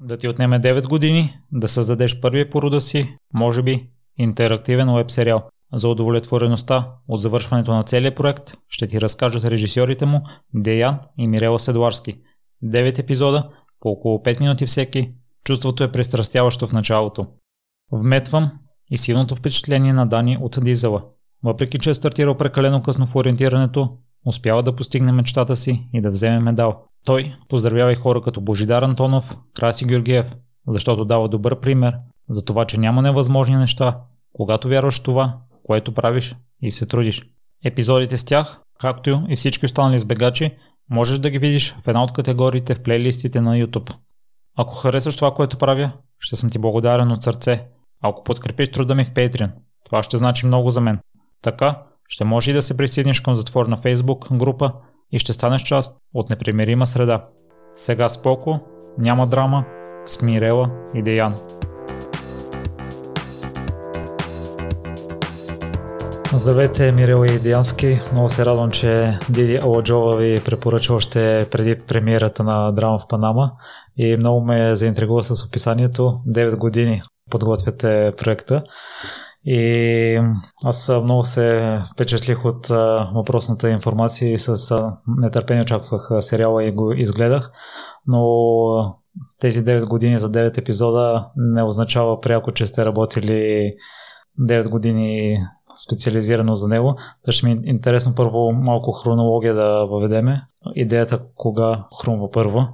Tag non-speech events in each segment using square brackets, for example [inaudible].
Да ти отнеме 9 години да създадеш първия по рода си, може би, интерактивен веб сериал. За удовлетвореността от завършването на целия проект ще ти разкажат режисьорите му Деян и Мирела Седуарски. 9 епизода, по около 5 минути всеки, чувството е пристрастяващо в началото. Вметвам и силното впечатление на Дани от Дизела. Въпреки, че е стартирал прекалено късно в ориентирането, успява да постигне мечтата си и да вземе медал. Той поздравява и хора като Божидар Антонов, Краси Георгиев, защото дава добър пример за това, че няма невъзможни неща, когато вярваш в това, което правиш и се трудиш. Епизодите с тях, както и всички останали избегачи, можеш да ги видиш в една от категориите в плейлистите на YouTube. Ако харесваш това, което правя, ще съм ти благодарен от сърце. Ако подкрепиш труда ми в Patreon, това ще значи много за мен. Така, ще може и да се присъединиш към затвор на Facebook група и ще станеш част от непримирима среда. Сега споко, няма драма, смирела и Деян. Здравейте, Мирел и Диански. Много се радвам, че Диди Аладжова ви препоръча още преди премиерата на драма в Панама и много ме заинтригува с описанието. 9 години подготвяте проекта и аз много се впечатлих от въпросната информация и с нетърпение очаквах сериала и го изгледах, но тези 9 години за 9 епизода не означава пряко, че сте работили 9 години специализирано за него. Да ще ми е интересно първо малко хронология да въведеме. Идеята кога хрумва първо.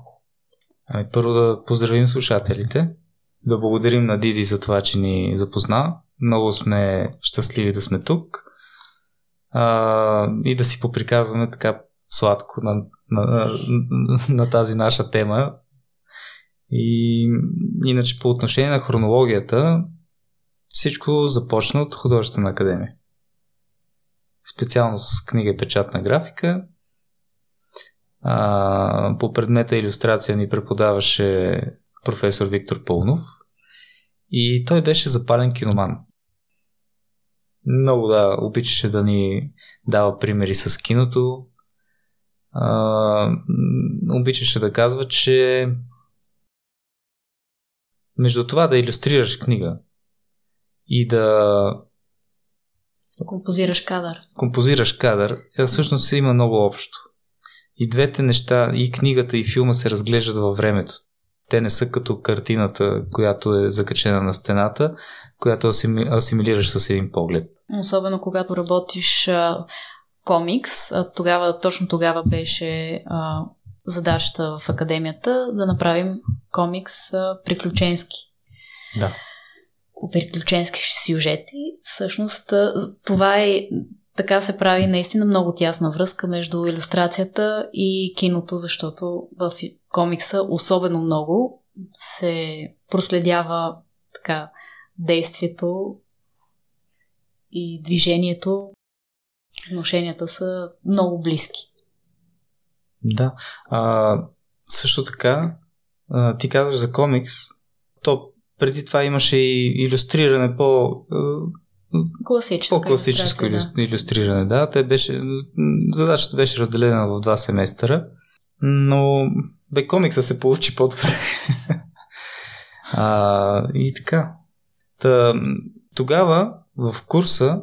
Ами първо да поздравим слушателите, да благодарим на Диди за това, че ни запозна. Много сме щастливи да сме тук а, и да си поприказваме така сладко на, на, на, на тази наша тема. И иначе по отношение на хронологията, всичко започна от художествена академия. Специално с книга и печатна графика. А, по предмета иллюстрация ни преподаваше професор Виктор Пълнов. И той беше запален киноман. Много да, обичаше да ни дава примери с киното. А, обичаше да казва, че между това да иллюстрираш книга и да композираш кадър. Композираш кадър, е, всъщност има много общо. И двете неща, и книгата, и филма се разглеждат във времето. Те не са като картината, която е закачена на стената, която асимилираш с един поглед. Особено когато работиш а, комикс, а, тогава, точно тогава беше а, задачата в академията да направим комикс а, приключенски. Да приключенски сюжети. Всъщност това е така се прави наистина много тясна връзка между иллюстрацията и киното, защото в комикса особено много се проследява така действието и движението. Отношенията са много близки. Да. А, също така, а, ти казваш за комикс, то преди това имаше и иллюстриране по... Класическо. По-класическо да. иллюстриране, да. Те беше, задачата беше разделена в два семестъра, но бе комикса се получи по-добре. [laughs] а, и така. Та, тогава в курса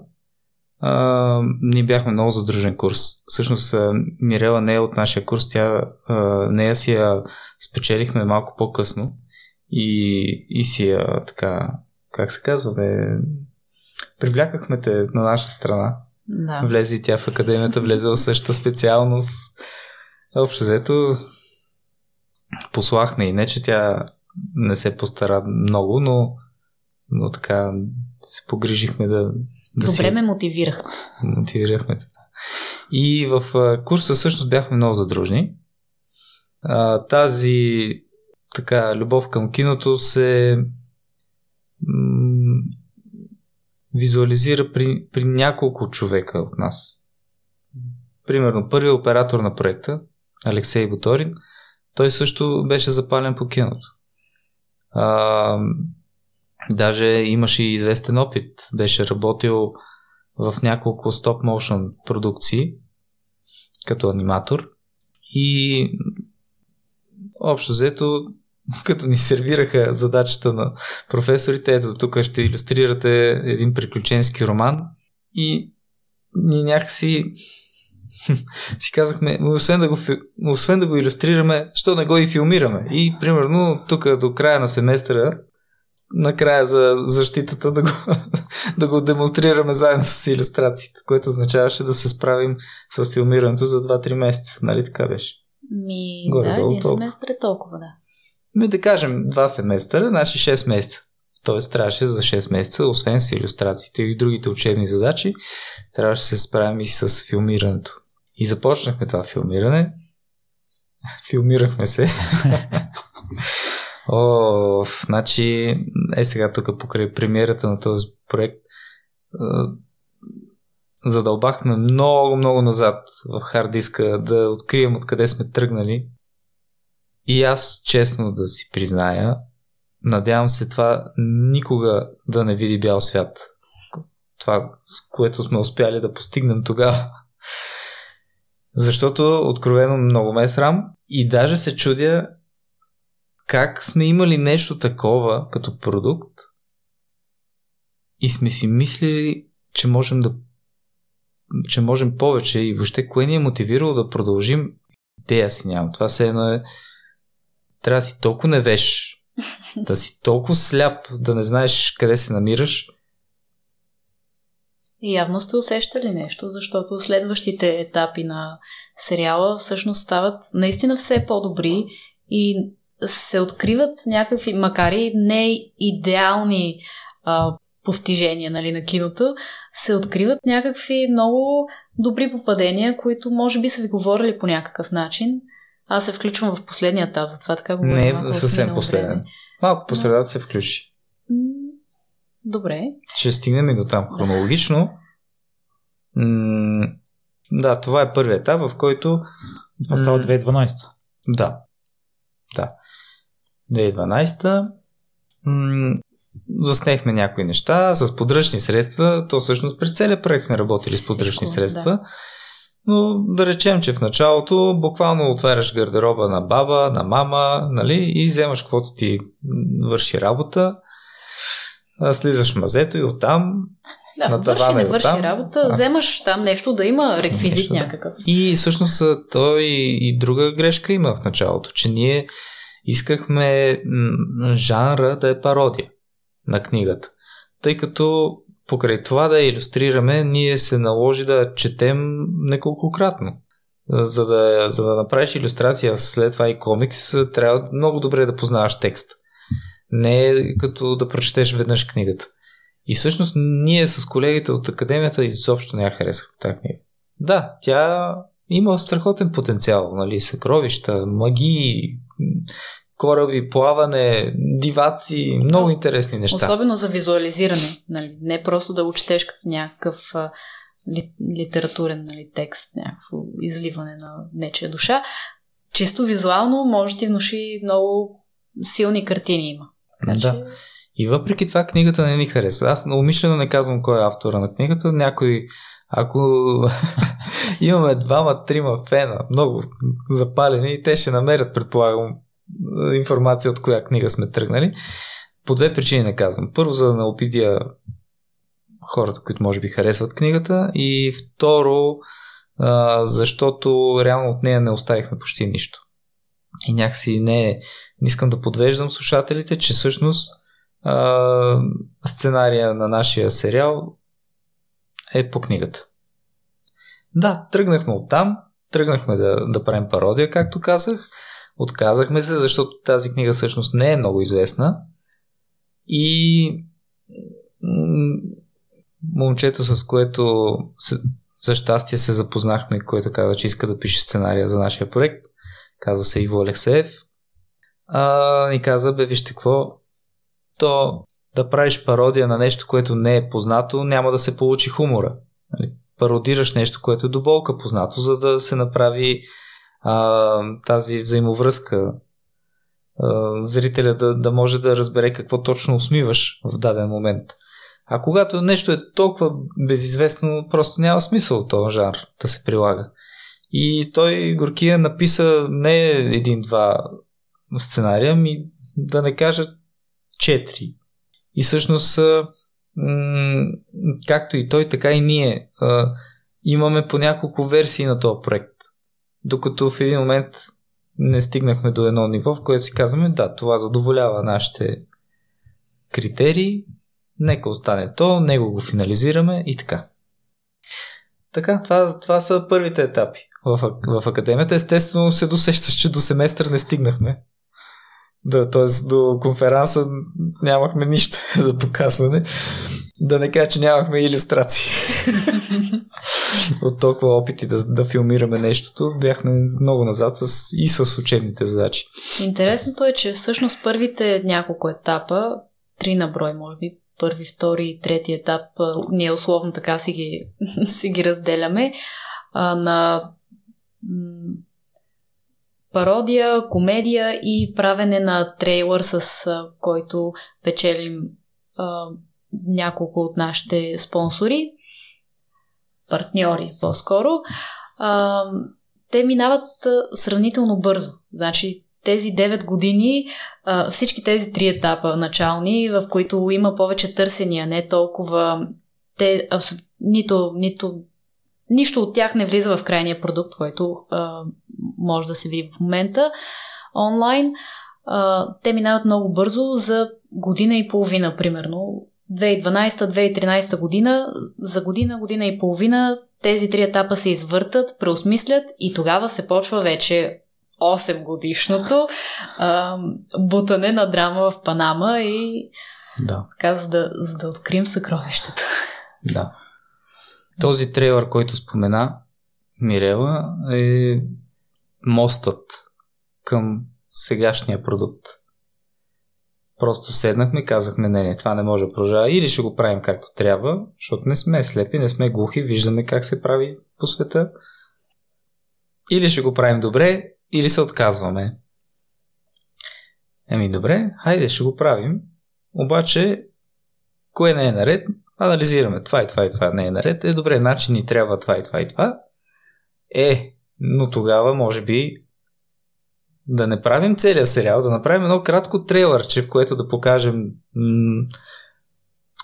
а, ние бяхме много задружен курс. Всъщност Мирела не е от нашия курс, тя, а, нея си я спечелихме малко по-късно и, и си я така, как се казва, бе, привлякахме те на наша страна. Да. Влезе и тя в академията, влезе в същата специалност. Общо взето послахме и не, че тя не се постара много, но, но така се погрижихме да, да Добре си... ме мотивирахте. Мотивирахме. И в курса всъщност бяхме много задружни. тази така любов към киното се м- визуализира при, при няколко човека от нас. Примерно, първият оператор на проекта, Алексей Буторин, той също беше запален по киното. А, даже имаше и известен опит. Беше работил в няколко стоп-моушен продукции като аниматор и общо взето [laughs] като ни сервираха задачата на професорите, ето тук ще иллюстрирате един приключенски роман и ние някакси [laughs] си казахме, освен да, го, освен да го иллюстрираме, що не го и филмираме. И примерно тук до края на семестъра, накрая за защитата да го, [laughs] да го демонстрираме заедно с иллюстрациите, което означаваше да се справим с филмирането за 2-3 месеца. Нали така беше? Ми, Горе да, един семестър е толкова, да. Ми да кажем 2 семестъра, значи 6 месеца. Тоест трябваше за 6 месеца, освен с иллюстрациите и другите учебни задачи, трябваше да се справим и с филмирането. И започнахме това филмиране. [laughs] Филмирахме се. [laughs] О, значи, е сега тук покрай премиерата на този проект задълбахме много, много назад в хард диска да открием откъде сме тръгнали. И аз, честно да си призная, надявам се това никога да не види бял свят. Това, с което сме успяли да постигнем тогава. Защото откровено много ме е срам и даже се чудя как сме имали нещо такова като продукт и сме си мислили, че можем да че можем повече и въобще кое ни е мотивирало да продължим идея си нямам. Това се едно е трябва да си толкова невеж, [laughs] да си толкова сляп, да не знаеш къде се намираш, и явно сте усещали нещо, защото следващите етапи на сериала всъщност стават наистина все по-добри и се откриват някакви, макар и не идеални а, постижения нали, на киното, се откриват някакви много добри попадения, които може би са ви говорили по някакъв начин. Аз се включвам в последния етап, затова така говоря. Не, съвсем последен. Малко по средата се включи. Добре. Ще стигнем и до там хронологично. М- да, това е първият етап, в който... Това става 2012. Да. Да. 2012 м- заснехме някои неща с подръчни средства. То всъщност през целият проект сме работили с подръчни средства. Да. Но да речем, че в началото буквално отваряш гардероба на баба, на мама, нали, и вземаш каквото ти върши работа, слизаш мазето и оттам да, на върши, не върши там. работа, а. вземаш там нещо да има реквизит нещо, някакъв. Да. И всъщност той и друга грешка има в началото, че ние искахме жанра да е пародия на книгата. Тъй като покрай това да иллюстрираме, ние се наложи да четем неколкократно. За да, за да направиш иллюстрация след това и комикс, трябва много добре да познаваш текст. Не е като да прочетеш веднъж книгата. И всъщност ние с колегите от академията изобщо не я харесахме тази книга. Да, тя има страхотен потенциал, нали, съкровища, магии, кораби, плаване, диваци, много интересни неща. Особено за визуализиране, нали, не просто да учетеш като някакъв ли, литературен нали, текст, някакво изливане на нечия душа. Чисто визуално може да ти внуши много силни картини има. Така, да. И въпреки това книгата не ни хареса. Аз умишлено не казвам кой е автора на книгата. Някой, ако [laughs] имаме двама, трима фена, много запалени, и те ще намерят, предполагам, информация от коя книга сме тръгнали. По две причини не казвам. Първо, за да не обидя хората, които може би харесват книгата и второ, защото реално от нея не оставихме почти нищо. И някакси не, не искам да подвеждам слушателите, че всъщност сценария на нашия сериал е по книгата. Да, тръгнахме от там, тръгнахме да, да правим пародия, както казах. Отказахме се, защото тази книга всъщност не е много известна. И момчето, с което за щастие се запознахме, което каза, че иска да пише сценария за нашия проект, казва се Иво Алексеев, а, ни каза, бе, вижте какво, то да правиш пародия на нещо, което не е познато, няма да се получи хумора. Нали? Пародираш нещо, което е до болка познато, за да се направи а, тази взаимовръзка. А, зрителя да, да може да разбере какво точно усмиваш в даден момент. А когато нещо е толкова безизвестно, просто няма смисъл този жанр да се прилага. И той, Горкия, написа не един-два сценария, ми да не кажа 4. И всъщност, както и той, така и ние имаме по няколко версии на този проект. Докато в един момент не стигнахме до едно ниво, в което си казваме, да, това задоволява нашите критерии, нека остане то, него го финализираме и така. Така, това, това са първите етапи в, в академията. Естествено се досещаш, че до семестър не стигнахме. Да, т.е. до конференса нямахме нищо [laughs] за показване. Да не кажа, че нямахме иллюстрации. [laughs] От толкова опити да, да филмираме нещото, бяхме много назад с, и с учебните задачи. Интересното е, че всъщност първите няколко етапа, три на брой, може би, първи, втори и трети етап, ние условно така си ги, [laughs] си ги разделяме, а, на пародия, комедия и правене на трейлър, с а, който печелим а, няколко от нашите спонсори, партньори по-скоро. А, те минават а, сравнително бързо. Значи тези 9 години, а, всички тези три етапа начални, в които има повече търсения, не толкова те абсо... нито, нито нищо от тях не влиза в крайния продукт, който а, може да се види в момента онлайн. А, те минават много бързо за година и половина, примерно. 2012-2013 година, за година, година и половина тези три етапа се извъртат, преосмислят и тогава се почва вече 8 годишното а, бутане на драма в Панама и да. така, за да, за да открием съкровищата. Да. Този трейлър, който спомена Мирела, е мостът към сегашния продукт. Просто седнахме и казахме, не, не, това не може да продължава. Или ще го правим както трябва, защото не сме слепи, не сме глухи, виждаме как се прави по света. Или ще го правим добре, или се отказваме. Еми добре, хайде ще го правим. Обаче, кое не е наред, анализираме това и това и това не е наред. Е, добре, начин ни трябва това и това и това. Е, но тогава може би да не правим целият сериал, да направим едно кратко трейлърче, в което да покажем м-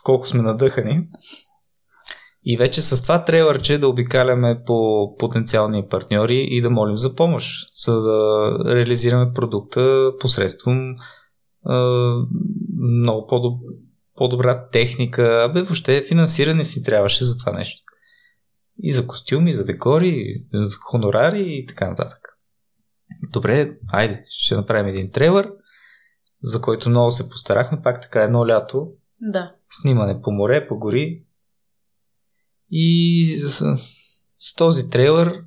колко сме надъхани. И вече с това трейлърче да обикаляме по потенциални партньори и да молим за помощ, за да реализираме продукта посредством е, много по-доб... по-добра техника. Абе, въобще финансиране си трябваше за това нещо. И за костюми, за декори, за хонорари и така нататък. Добре, айде, ще направим един трейлър, за който много се постарахме. Пак така едно лято. Да. Снимане по море, по гори. И с, с този трейлър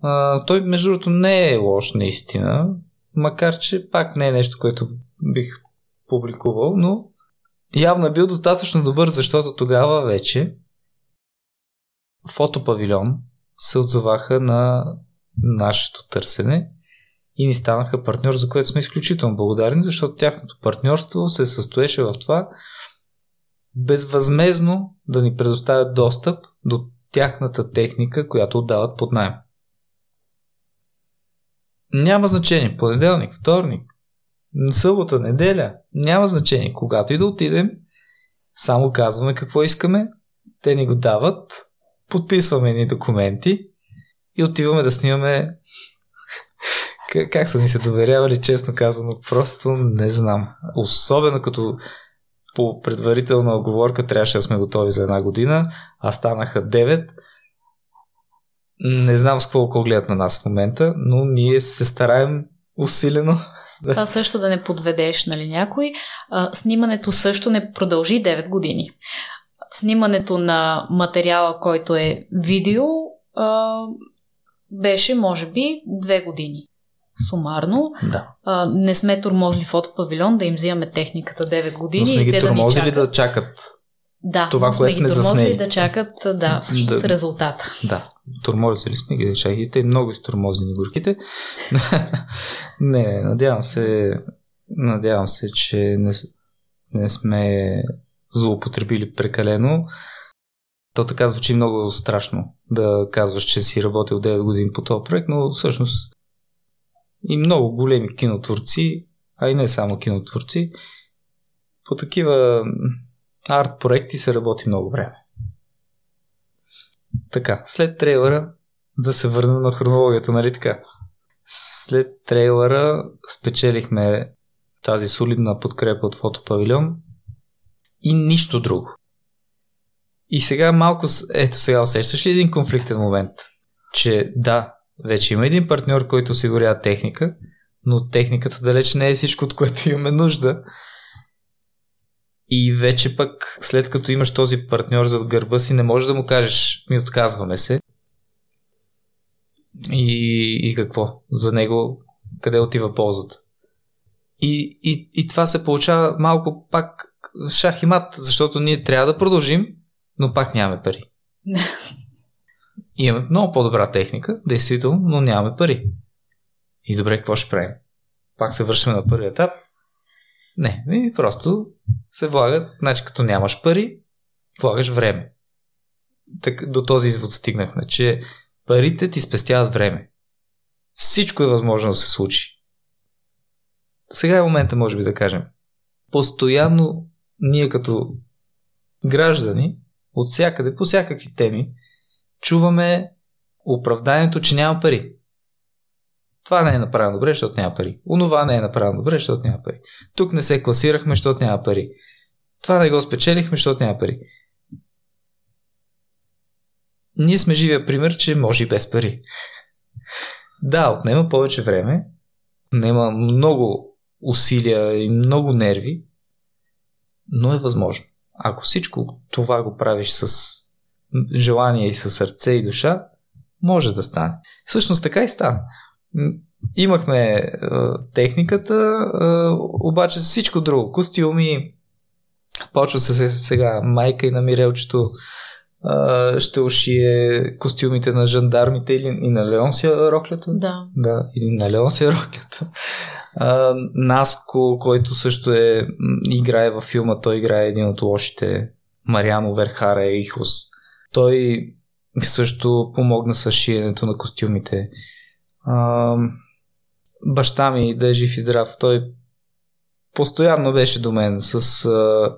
а, той между другото не е лош наистина, макар че пак не е нещо, което бих публикувал, но явно е бил достатъчно добър, защото тогава вече фотопавилион се отзоваха на нашето търсене и ни станаха партньор, за което сме изключително благодарни, защото тяхното партньорство се състоеше в това безвъзмезно да ни предоставят достъп до тяхната техника, която отдават под найем. Няма значение. Понеделник, вторник, събота, неделя. Няма значение. Когато и да отидем, само казваме какво искаме, те ни го дават, подписваме ни документи и отиваме да снимаме как са ни се доверявали, честно казано, просто не знам. Особено като по предварителна оговорка трябваше да сме готови за една година, а станаха 9. Не знам с колко гледат на нас в момента, но ние се стараем усилено. Това [laughs] също да не подведеш нали, някой. А, снимането също не продължи 9 години. Снимането на материала, който е видео, а, беше, може би, 2 години сумарно. Да. А, не сме турмозли фотопавилион да им взимаме техниката 9 години. Но сме ги и те турмозили да, да чакат. Да, това, сме което сме заснели. да чакат, да, всъщност Да. да. резултата. Да, турмозили сме ги да чакате. Много изтурмозени горките. [laughs] не, надявам се, надявам се, че не, с- не сме злоупотребили прекалено. То така звучи много страшно да казваш, че си работил 9 години по този проект, но всъщност и много големи кинотворци а и не само кинотворци, по такива арт проекти се работи много време. Така, след трейлера да се върнем на хронологията, нали така? След трейлера спечелихме тази солидна подкрепа от фотопавилион и нищо друго. И сега малко, ето сега усещаш ли един конфликтен момент? Че да, вече има един партньор, който осигурява техника, но техниката далеч не е всичко, от което имаме нужда. И вече пък, след като имаш този партньор зад гърба си, не можеш да му кажеш, ми отказваме се. И, и какво? За него къде отива ползата? И, и, и това се получава малко пак шах и мат, защото ние трябва да продължим, но пак нямаме пари. И [laughs] имаме много по-добра техника, действително, но нямаме пари. И добре, какво ще правим? Пак се вършим на първи етап. Не, ми просто се влагат, значи като нямаш пари, влагаш време. Так, до този извод стигнахме, че парите ти спестяват време. Всичко е възможно да се случи. Сега е момента, може би да кажем. Постоянно ние като граждани от всякъде, по всякакви теми, чуваме оправданието, че няма пари. Това не е направено добре, защото няма пари. Онова не е направено добре, защото няма пари. Тук не се класирахме, защото няма пари. Това не го спечелихме, защото няма пари. Ние сме живия пример, че може и без пари. Да, отнема повече време, нема много усилия и много нерви, но е възможно. Ако всичко това го правиш с желание и със сърце и душа, може да стане. Всъщност така и стана. Имахме е, техниката, е, обаче всичко друго. Костюми, почва се сега майка и на Мирелчето е, ще ушие костюмите на жандармите или и на Леонсия Роклята. Да. Да, и на Леонсия Роклята. Наско, който също е, играе във филма, той играе един от лошите Мариано Верхара и Ихус. Той също помогна с шиенето на костюмите. А, баща ми да е жив и здрав, той постоянно беше до мен с а,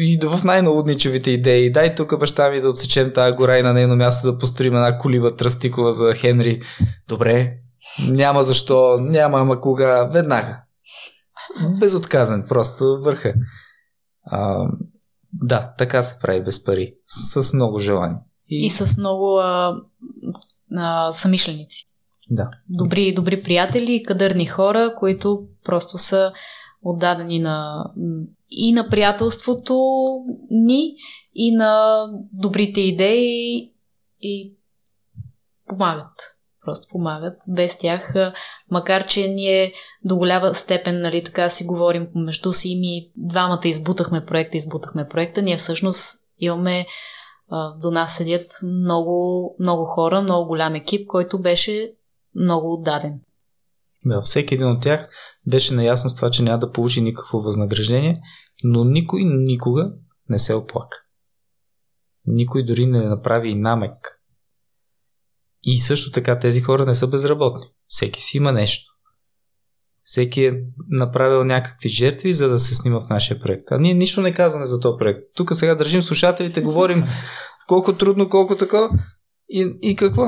и в най-налудничевите идеи. Дай тук баща ми да отсечем тази гора и на нейно място да построим една колиба тръстикова за Хенри. Добре, няма защо, няма ама кога, веднага. Безотказен, просто върха. А, да, така се прави без пари. С много желание. И, и с много а, а, самишленици. Да. Добри, добри приятели, кадърни хора, които просто са отдадени на и на приятелството ни, и на добрите идеи и помагат. Просто помагат. Без тях, макар че ние до голяма степен, нали, така си говорим помежду си, ми двамата избутахме проекта, избутахме проекта, ние всъщност имаме до нас седят много, много хора, много голям екип, който беше много отдаден. Да, всеки един от тях беше наясно с това, че няма да получи никакво възнаграждение, но никой никога не се оплака. Никой дори не направи намек. И също така тези хора не са безработни. Всеки си има нещо. Всеки е направил някакви жертви, за да се снима в нашия проект. А ние нищо не казваме за този проект. Тук сега държим слушателите, говорим [laughs] колко трудно, колко такова. И, и какво?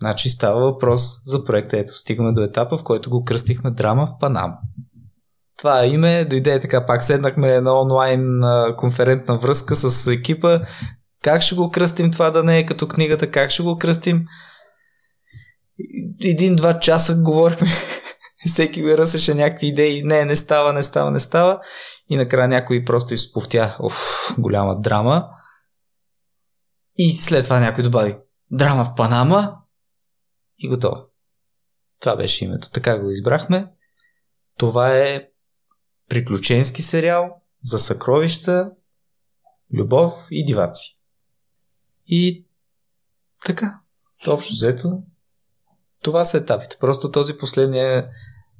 Значи става въпрос за проекта. Ето, стигаме до етапа, в който го кръстихме драма в Панама. Това име дойде така, пак седнахме на онлайн конферентна връзка с екипа. Как ще го кръстим това да не е като книгата? Как ще го кръстим? Един-два часа говорихме. [laughs] Всеки ми ръсеше някакви идеи. Не, не става, не става, не става. И накрая някой просто изповтя. Оф, голяма драма. И след това някой добави. Драма в Панама. И готово. Това беше името. Така го избрахме. Това е приключенски сериал за съкровища, любов и диваци. И така, общо взето, това са етапите. Просто този последния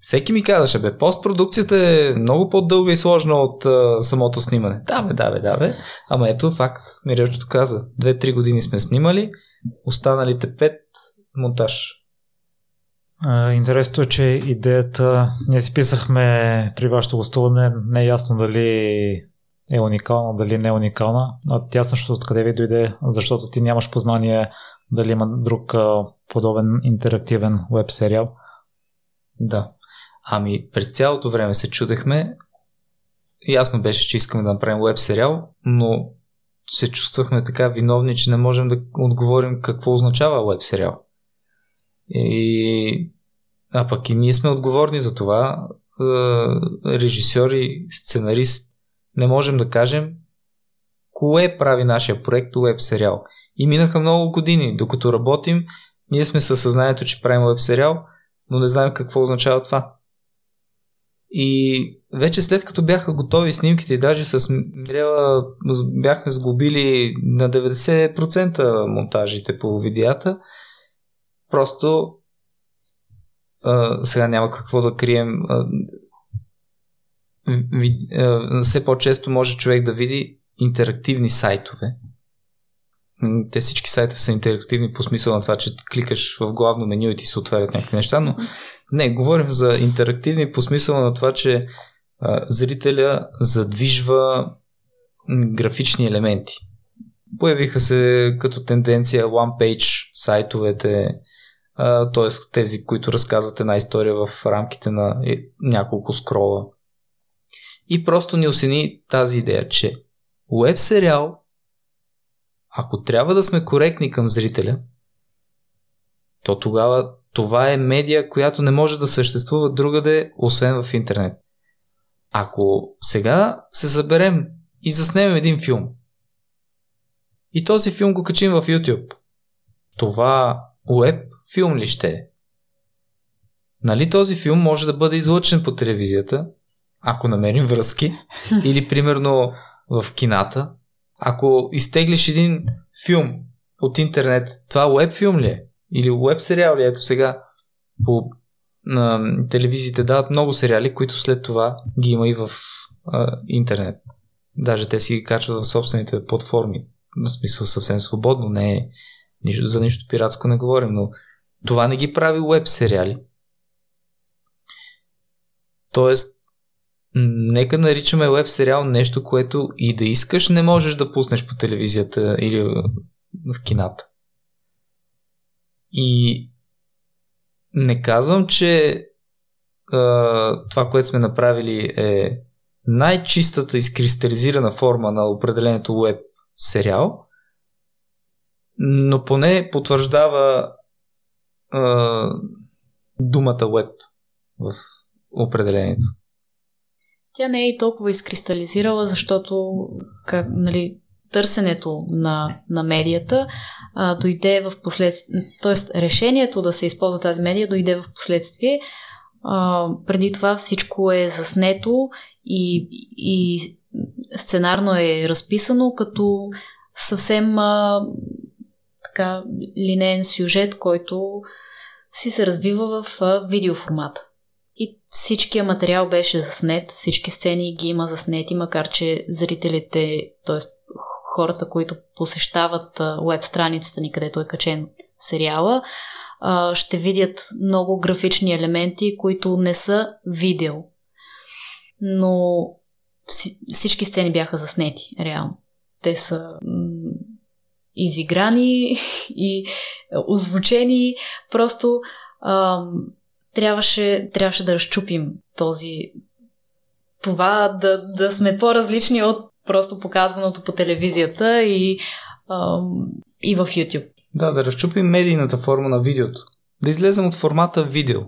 всеки ми казваше, бе, постпродукцията е много по-дълга и сложна от а, самото снимане. Да, бе, да, бе, да, бе. Ама ето факт. Миречето каза, две-три години сме снимали, останалите пет монтаж. Интересното е, че идеята, ние си писахме при вашето гостуване, не е ясно дали е уникална, дали не е уникална. А тя също откъде ви дойде, защото ти нямаш познание дали има друг подобен интерактивен веб сериал. Да. Ами, през цялото време се чудехме. Ясно беше, че искаме да направим веб сериал, но се чувствахме така виновни, че не можем да отговорим какво означава веб сериал. И... А пък и ние сме отговорни за това. Режисьор и сценарист не можем да кажем кое прави нашия проект веб сериал. И минаха много години, докато работим, ние сме със съзнанието, че правим веб сериал, но не знаем какво означава това. И вече след като бяха готови снимките, даже с Мирела бяхме сгубили на 90% монтажите по видеята, просто а, сега няма какво да крием. А, все по-често може човек да види интерактивни сайтове. Те всички сайтове са интерактивни по смисъл на това, че кликаш в главно меню и ти се отварят някакви неща, но не, говорим за интерактивни по смисъл на това, че зрителя задвижва графични елементи. Появиха се като тенденция one page сайтовете, т.е. тези, които разказват една история в рамките на е, няколко скрола. И просто ни осени тази идея, че веб сериал, ако трябва да сме коректни към зрителя, то тогава това е медия, която не може да съществува другаде, освен в интернет. Ако сега се заберем и заснемем един филм, и този филм го качим в YouTube, това уеб филм ли ще е? Нали този филм може да бъде излъчен по телевизията, ако намерим връзки, [laughs] или примерно в кината. Ако изтеглиш един филм от интернет, това уеб филм ли е? Или веб сериали, ето сега по на телевизиите дават много сериали, които след това ги има и в а, интернет. Даже те си ги качват в собствените платформи. В смисъл съвсем свободно, не е нищо, за нищо пиратско не говорим, но това не ги прави веб сериали. Тоест, нека наричаме веб сериал нещо, което и да искаш не можеш да пуснеш по телевизията или в кината. И не казвам, че а, това, което сме направили е най-чистата изкристализирана форма на определението веб сериал, но поне потвърждава а, думата веб в определението. Тя не е и толкова изкристализирала, защото как, нали, търсенето на, на медията а, дойде в последствие, т.е. решението да се използва тази медия дойде в последствие. А, преди това всичко е заснето и, и сценарно е разписано като съвсем а, така линейен сюжет, който си се развива в а, видеоформат. И всичкия материал беше заснет, всички сцени ги има заснети, макар че зрителите, т.е хората, които посещават веб страницата ни, където е качен сериала, ще видят много графични елементи, които не са видео. Но всички сцени бяха заснети, реално. Те са изиграни [laughs] и озвучени. Просто трябваше, трябваше да разчупим този това да, да сме по-различни от просто показваното по телевизията и, а, и в YouTube. Да, да разчупим медийната форма на видеото. Да излезем от формата видео.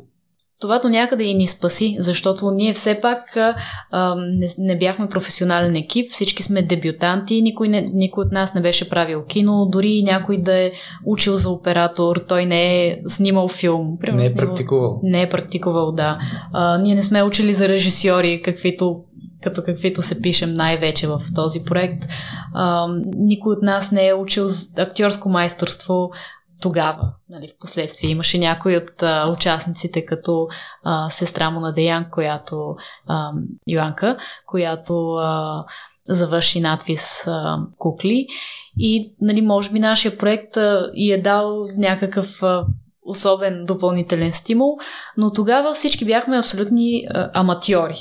Това до някъде и ни спаси, защото ние все пак а, не, не бяхме професионален екип, всички сме дебютанти, никой, не, никой от нас не беше правил кино, дори някой да е учил за оператор, той не е снимал филм. Примерно, не е снимал, практикувал. Не е практикувал, да. А, ние не сме учили за режисьори, каквито като каквито се пишем най-вече в този проект. А, никой от нас не е учил актьорско майсторство тогава, нали, в последствие. Имаше някои от а, участниците, като а, сестра му на Деян, която а, Йоанка, която а, завърши надвис а, кукли. И, нали, може би нашия проект а, и е дал някакъв а, особен допълнителен стимул, но тогава всички бяхме абсолютни а, аматьори.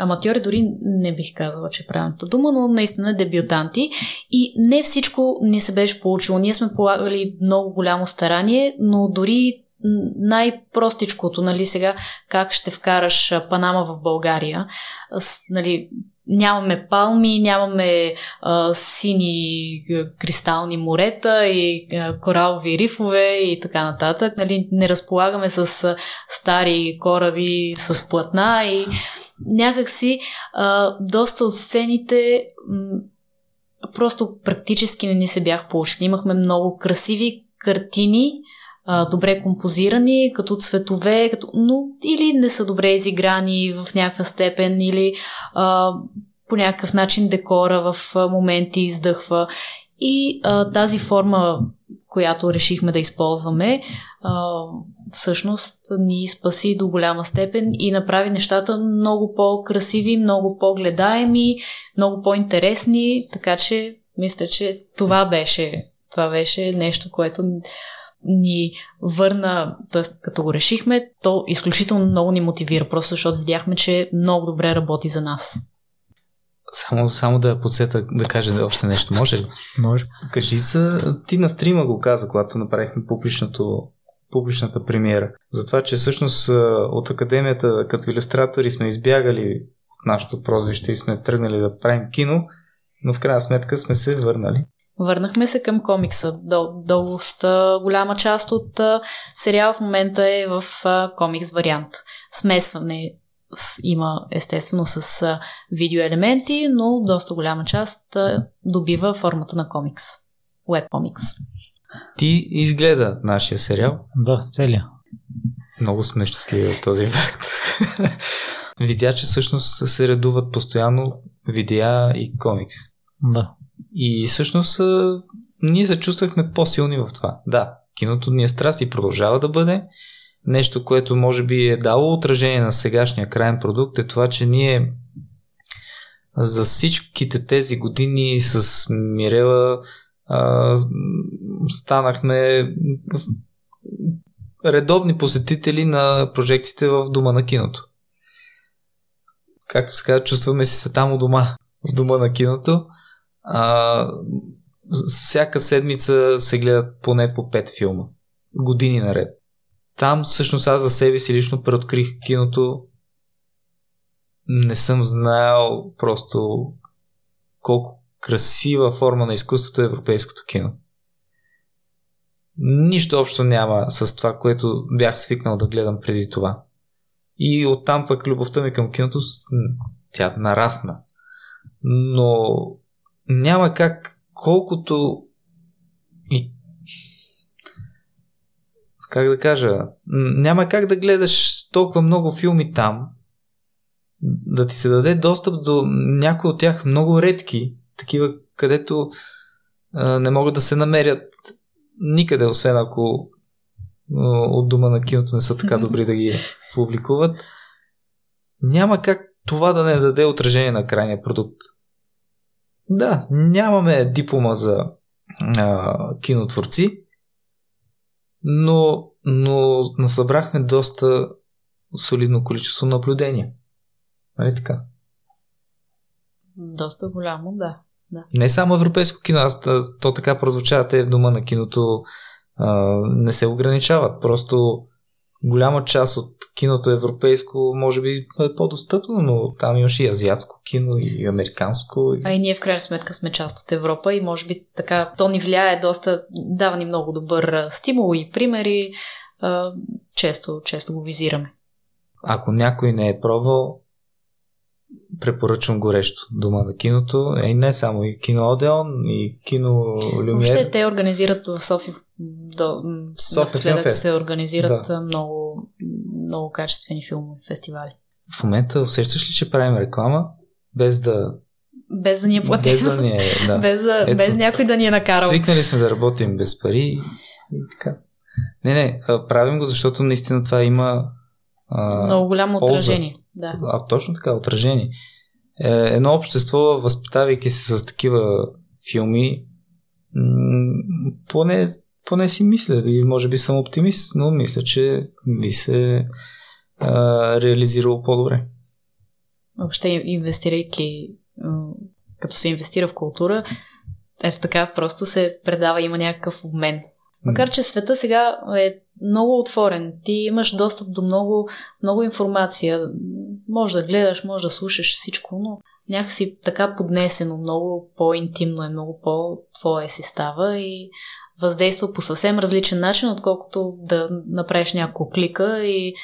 Аматьори дори не бих казала, че е правилната дума, но наистина дебютанти. И не всичко ни се беше получило. Ние сме полагали много голямо старание, но дори най-простичкото, нали, сега как ще вкараш Панама в България, с, нали, нямаме палми, нямаме а, сини кристални морета и а, коралови рифове и така нататък. Нали, не разполагаме с а, стари кораби с платна и някакси а, доста от сцените м- просто практически не ни се бях получили. Имахме много красиви картини, а, добре композирани, като цветове, като, но или не са добре изиграни в някаква степен, или а, по някакъв начин декора в моменти издъхва. И а, тази форма, която решихме да използваме, а, всъщност ни спаси до голяма степен и направи нещата много по-красиви, много по-гледаеми, много по-интересни, така че мисля, че това беше, това беше нещо, което ни върна, т.е. като го решихме, то изключително много ни мотивира, просто защото видяхме, че много добре работи за нас. Само, само да подсета да кажа да още нещо. Може ли? Може. Кажи за... Ти на стрима го каза, когато направихме публичното публичната премиера. За това, че всъщност от академията като иллюстратори сме избягали от нашото прозвище и сме тръгнали да правим кино, но в крайна сметка сме се върнали. Върнахме се към комикса. До, доста голяма част от а, сериал в момента е в комикс вариант. Смесване има естествено с видеоелементи, но доста голяма част добива формата на комикс. Уеб комикс. Ти изгледа нашия сериал. Да, целия. Много сме щастливи от този факт. [laughs] Видя, че всъщност се редуват постоянно видеа и комикс. Да. И всъщност ние се чувствахме по-силни в това. Да, киното ни е страст и продължава да бъде. Нещо, което може би е дало отражение на сегашния крайен продукт е това, че ние за всичките тези години с Мирела а, станахме редовни посетители на прожекциите в дома на киното. Както се казва, чувстваме се там у дома, в дома на киното. А, всяка седмица се гледат поне по 5 филма. Години наред. Там всъщност аз за себе си лично преоткрих киното. Не съм знаел просто колко красива форма на изкуството е европейското кино. Нищо общо няма с това, което бях свикнал да гледам преди това. И оттам пък любовта ми към киното тя нарасна. Но няма как колкото и как да кажа, няма как да гледаш толкова много филми там, да ти се даде достъп до някои от тях много редки, такива, където а, не могат да се намерят никъде, освен ако а, от дома на киното не са така добри да ги публикуват. Няма как това да не даде отражение на крайния продукт. Да, нямаме диплома за а, кинотворци, но, но насъбрахме доста солидно количество наблюдения. Нали така? Доста голямо, да. да. Не само европейско кино, аз, то така прозвучава, те в дома на киното а, не се ограничават. Просто голяма част от киното европейско може би е по-достъпно, но там имаш и азиатско кино, и американско. А и ние в крайна сметка сме част от Европа и може би така то ни влияе доста, дава ни много добър стимул и примери. Често, често го визираме. Ако някой не е пробвал, препоръчвам горещо Дома на киното. Е, не само и кино Одеон, и кино Люмиер. Въобще те организират в София до, напоследък се организират да. много, много качествени филмови фестивали. В момента усещаш ли, че правим реклама, без да без да ни е платил. Без да ни е, да. [laughs] без, да, Ето, без някой да ни е накарал. Свикнали сме да работим без пари и така. Не, не, правим го, защото наистина това има а, много голямо отражение. Да. А, точно така, отражение. Е, едно общество, възпитавайки се с такива филми, м- поне поне си мисля, и може би съм оптимист, но мисля, че би се а, реализирало по-добре. Въобще, инвестирайки, като се инвестира в култура, ето така просто се предава, има някакъв обмен. Макар, че света сега е много отворен. Ти имаш достъп до много, много информация. Може да гледаш, може да слушаш всичко, но някакси така поднесено, много по-интимно е, много по-твое си става и въздейства по съвсем различен начин, отколкото да направиш няколко клика и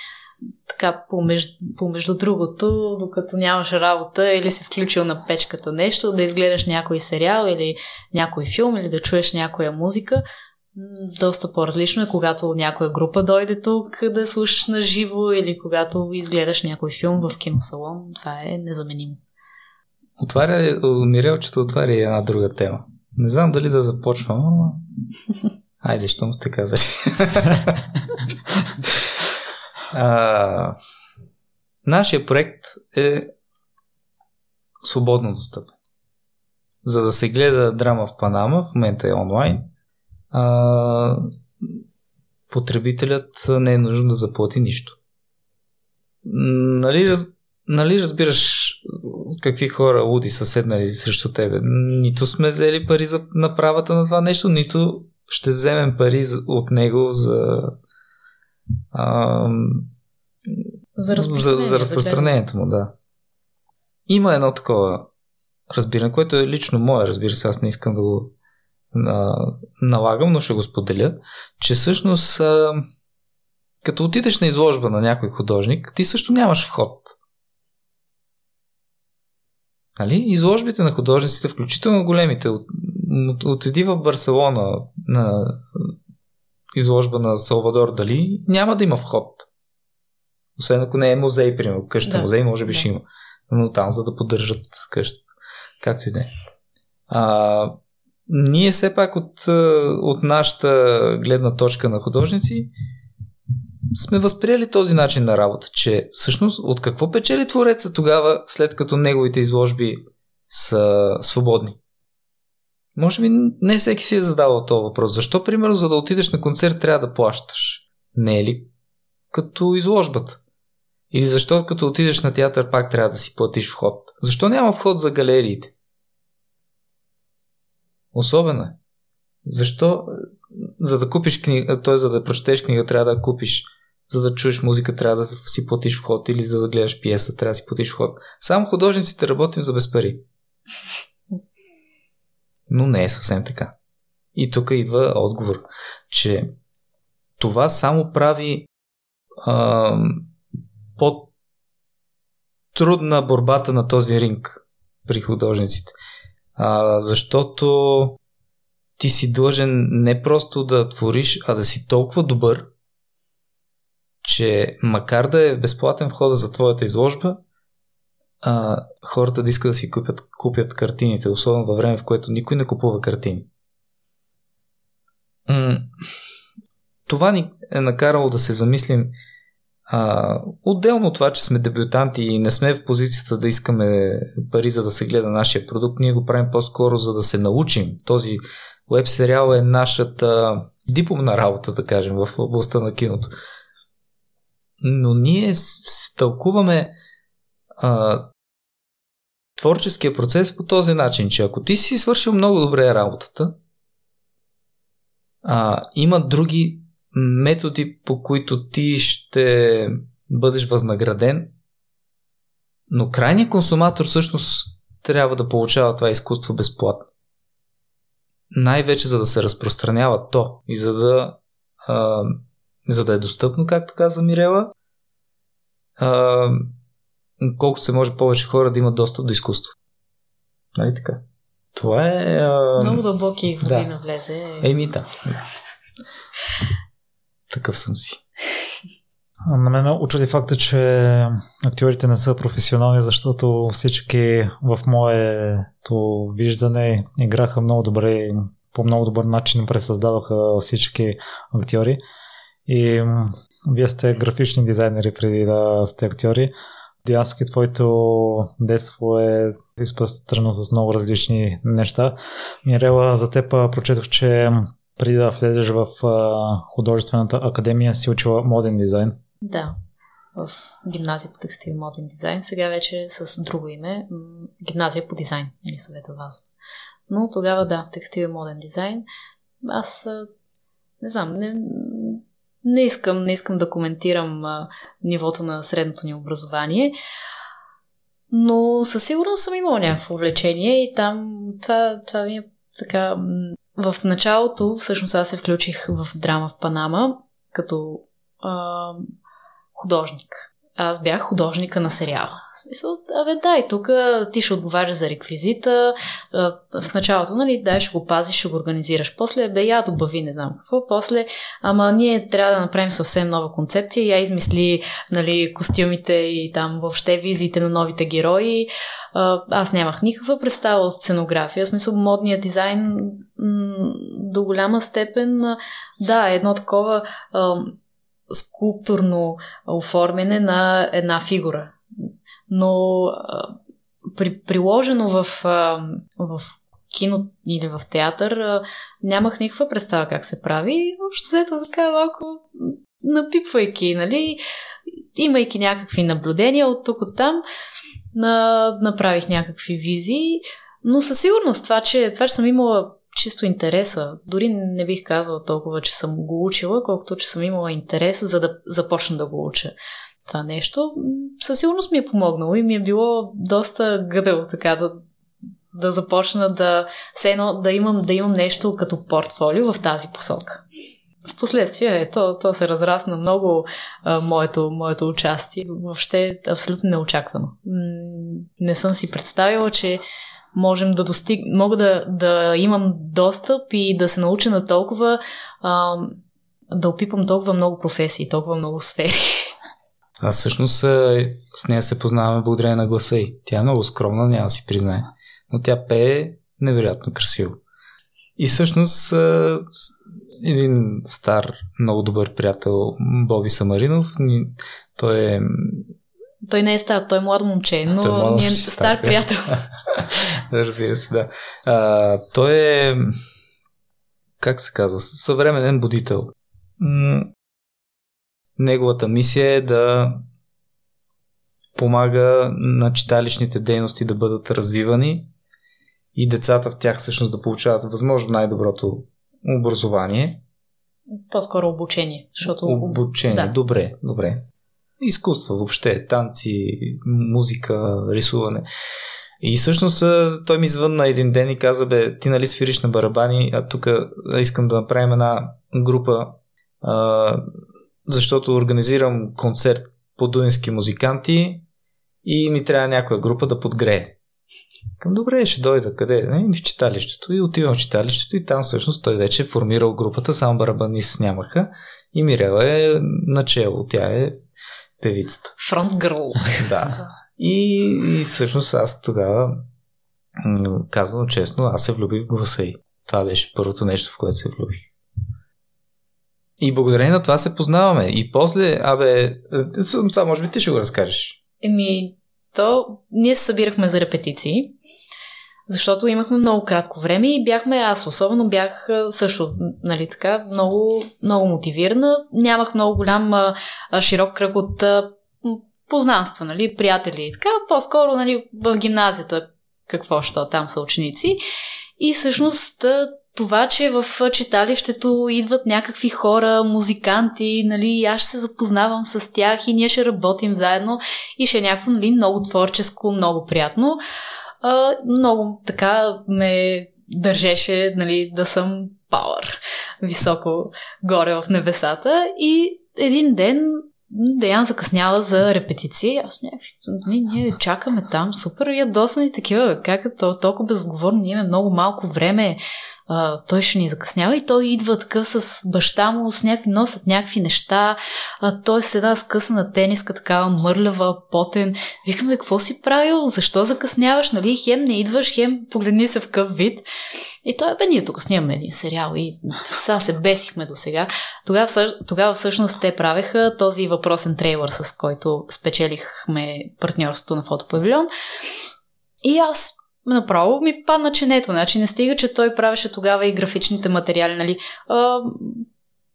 така помежду, помежду другото, докато нямаш работа или си включил на печката нещо, да изгледаш някой сериал или някой филм или да чуеш някоя музика. Доста по-различно е, когато някоя група дойде тук да слушаш на живо или когато изгледаш някой филм в киносалон. Това е незаменимо. Отваря, Мирелчето отваря и една друга тема. Не знам дали да започвам, но... [laughs] Айде, щом сте казали. [laughs] а, нашия проект е свободно достъпен. За да се гледа драма в Панама, в момента е онлайн, а, потребителят не е нужно да заплати нищо. Нали, раз, нали разбираш какви хора луди са седнали срещу тебе? Нито сме взели пари за направата на това нещо, нито ще вземем пари от него за а, за, разпространение, за, за разпространението му, да. Има едно такова разбиране, което е лично мое, разбира се, аз не искам да го а, налагам, но ще го споделя, че всъщност а, като отидеш на изложба на някой художник, ти също нямаш вход. Нали? Изложбите на художниците, включително големите, от, отиди в Барселона на изложба на Салвадор Дали, няма да има вход. Освен ако не е музей, примерно. Къща да. музей може би да. ще има. Но там, за да поддържат къщата. Както и да е. Ние все пак от, от нашата гледна точка на художници сме възприели този начин на работа, че всъщност от какво печели твореца тогава, след като неговите изложби са свободни? Може би не всеки си е задавал този въпрос. Защо, примерно, за да отидеш на концерт трябва да плащаш? Не е ли като изложбата? Или защо като отидеш на театър пак трябва да си платиш вход? Защо няма вход за галериите? Особено е. Защо? За да купиш книга, т.е. за да прочетеш книга, трябва да купиш. За да чуеш музика, трябва да си платиш вход. Или за да гледаш пиеса, трябва да си платиш вход. Само художниците работим за без пари. Но не е съвсем така. И тук идва отговор, че това само прави а, по-трудна борбата на този ринг при художниците. А, защото ти си длъжен не просто да твориш, а да си толкова добър, че макар да е безплатен входа за твоята изложба, а, хората да искат да си купят, купят картините, особено във време, в което никой не купува картини. М- това ни е накарало да се замислим а, отделно от това, че сме дебютанти и не сме в позицията да искаме пари за да се гледа нашия продукт, ние го правим по-скоро за да се научим. Този веб сериал е нашата дипломна работа, да кажем, в областта на киното. Но ние тълкуваме а, творческия процес по този начин, че ако ти си свършил много добре работата, а, има други методи, по които ти ще бъдеш възнаграден, но крайният консуматор всъщност трябва да получава това изкуство безплатно. Най-вече за да се разпространява то и за да, а, за да е достъпно, както каза Мирела, а, колко се може повече хора да имат достъп до изкуство. Нали така? Това е... А... Много дълбоки води да. навлезе. Еми да. [laughs] Такъв съм си. На мен учуди факта, че актьорите не са професионални, защото всички в моето виждане играха много добре, по много добър начин пресъздадоха всички актьори. И вие сте графични дизайнери преди да сте актьори. Диански, твоето детство е изпъстрено с много различни неща. Мирела, за теб прочетох, че преди да влезеш в а, художествената академия си учила моден дизайн. Да, в гимназия по текстил и моден дизайн. Сега вече е с друго име. Гимназия по дизайн или съвета Вазов. Но тогава да, текстил и моден дизайн. Аз не знам, не, не искам, не искам да коментирам а, нивото на средното ни образование, но със сигурност съм имала някакво увлечение и там това, това ми е така... В началото, всъщност аз се включих в драма в Панама като а, художник аз бях художника на сериала. В смисъл, абе дай, тук ти ще отговаряш за реквизита, в началото, нали, дай, ще го пазиш, ще го организираш. После, бе, я добави, не знам какво. После, ама ние трябва да направим съвсем нова концепция. Я измисли, нали, костюмите и там въобще визиите на новите герои. Аз нямах никаква представа от сценография. В смисъл, модният дизайн до голяма степен, да, едно такова скулптурно оформяне на една фигура. Но при, приложено в, в кино или в театър нямах никаква представа как се прави. Общо взето така малко напипвайки, нали, имайки някакви наблюдения от тук от там, на, направих някакви визии, но със сигурност това, че, това, че съм имала чисто интереса. Дори не бих казала толкова, че съм го учила, колкото че съм имала интерес, за да започна да го уча. Това нещо със сигурност ми е помогнало и ми е било доста гъдел така да, да започна да, все едно, да, имам, да имам нещо като портфолио в тази посока. Впоследствие е, то, то се разрасна много а, моето, моето участие. Въобще абсолютно неочаквано. Не съм си представила, че можем да достиг... мога да, да имам достъп и да се науча на толкова а, да опипам толкова много професии, толкова много сфери. Аз всъщност с нея се познаваме благодарение на гласа й. Тя е много скромна, няма да си признае. Но тя пее невероятно красиво. И всъщност един стар, много добър приятел, Боби Самаринов, той е той не е стар, той е младо момче, но той е млад, ние е стар, стар приятел. [laughs] Разбира се, да. А, той е, как се казва, съвременен будител. Неговата мисия е да помага на читалищните дейности да бъдат развивани и децата в тях всъщност да получават възможно най-доброто образование. По-скоро обучение. Защото... Обучение, да. добре, добре изкуства въобще, танци, музика, рисуване. И всъщност той ми звънна един ден и каза, бе, ти нали свириш на барабани, а тук искам да направим една група, а, защото организирам концерт по дуински музиканти и ми трябва някоя група да подгрее. Към добре, ще дойда. Къде? Не, в читалището. И отивам в читалището и там всъщност той вече е формирал групата, само барабанисти нямаха и Мирела е начало. Тя е певицата. Фронт гърл. [laughs] Да. И, и всъщност аз тогава, казвам честно, аз се влюбих в гласа й. Това беше първото нещо, в което се влюбих. И благодарение на това се познаваме. И после, абе, това може би ти ще го разкажеш. Еми, то ние се събирахме за репетиции защото имахме много кратко време и бяхме, аз особено бях също, нали така, много, много мотивирана. Нямах много голям широк кръг от познанства, нали, приятели и така. По-скоро, нали, в гимназията какво, що там са ученици. И всъщност това, че в читалището идват някакви хора, музиканти, нали, аз ще се запознавам с тях и ние ще работим заедно и ще е някакво, нали, много творческо, много приятно а, много така ме държеше нали, да съм пауър високо горе в небесата. И един ден Деян закъснява за репетиции. Аз някакви, ние, ние чакаме там, супер ядосани такива, как е то толкова безговорно, ние имаме много малко време, той ще ни закъснява и той идва такъв с баща му, с някакви носят някакви неща, а, той с една скъсана тениска, такава мърлява, потен. Викаме, какво си правил? Защо закъсняваш? Нали? Хем не идваш, хем погледни се в къв вид. И той, бе, ние тук снимаме един сериал и сега се бесихме до сега. Тогава, тогава всъщност те правеха този въпросен трейлър, с който спечелихме партньорството на фотопавилион. И аз Направо ми падна ченето. Значи не стига, че той правеше тогава и графичните материали, нали? А,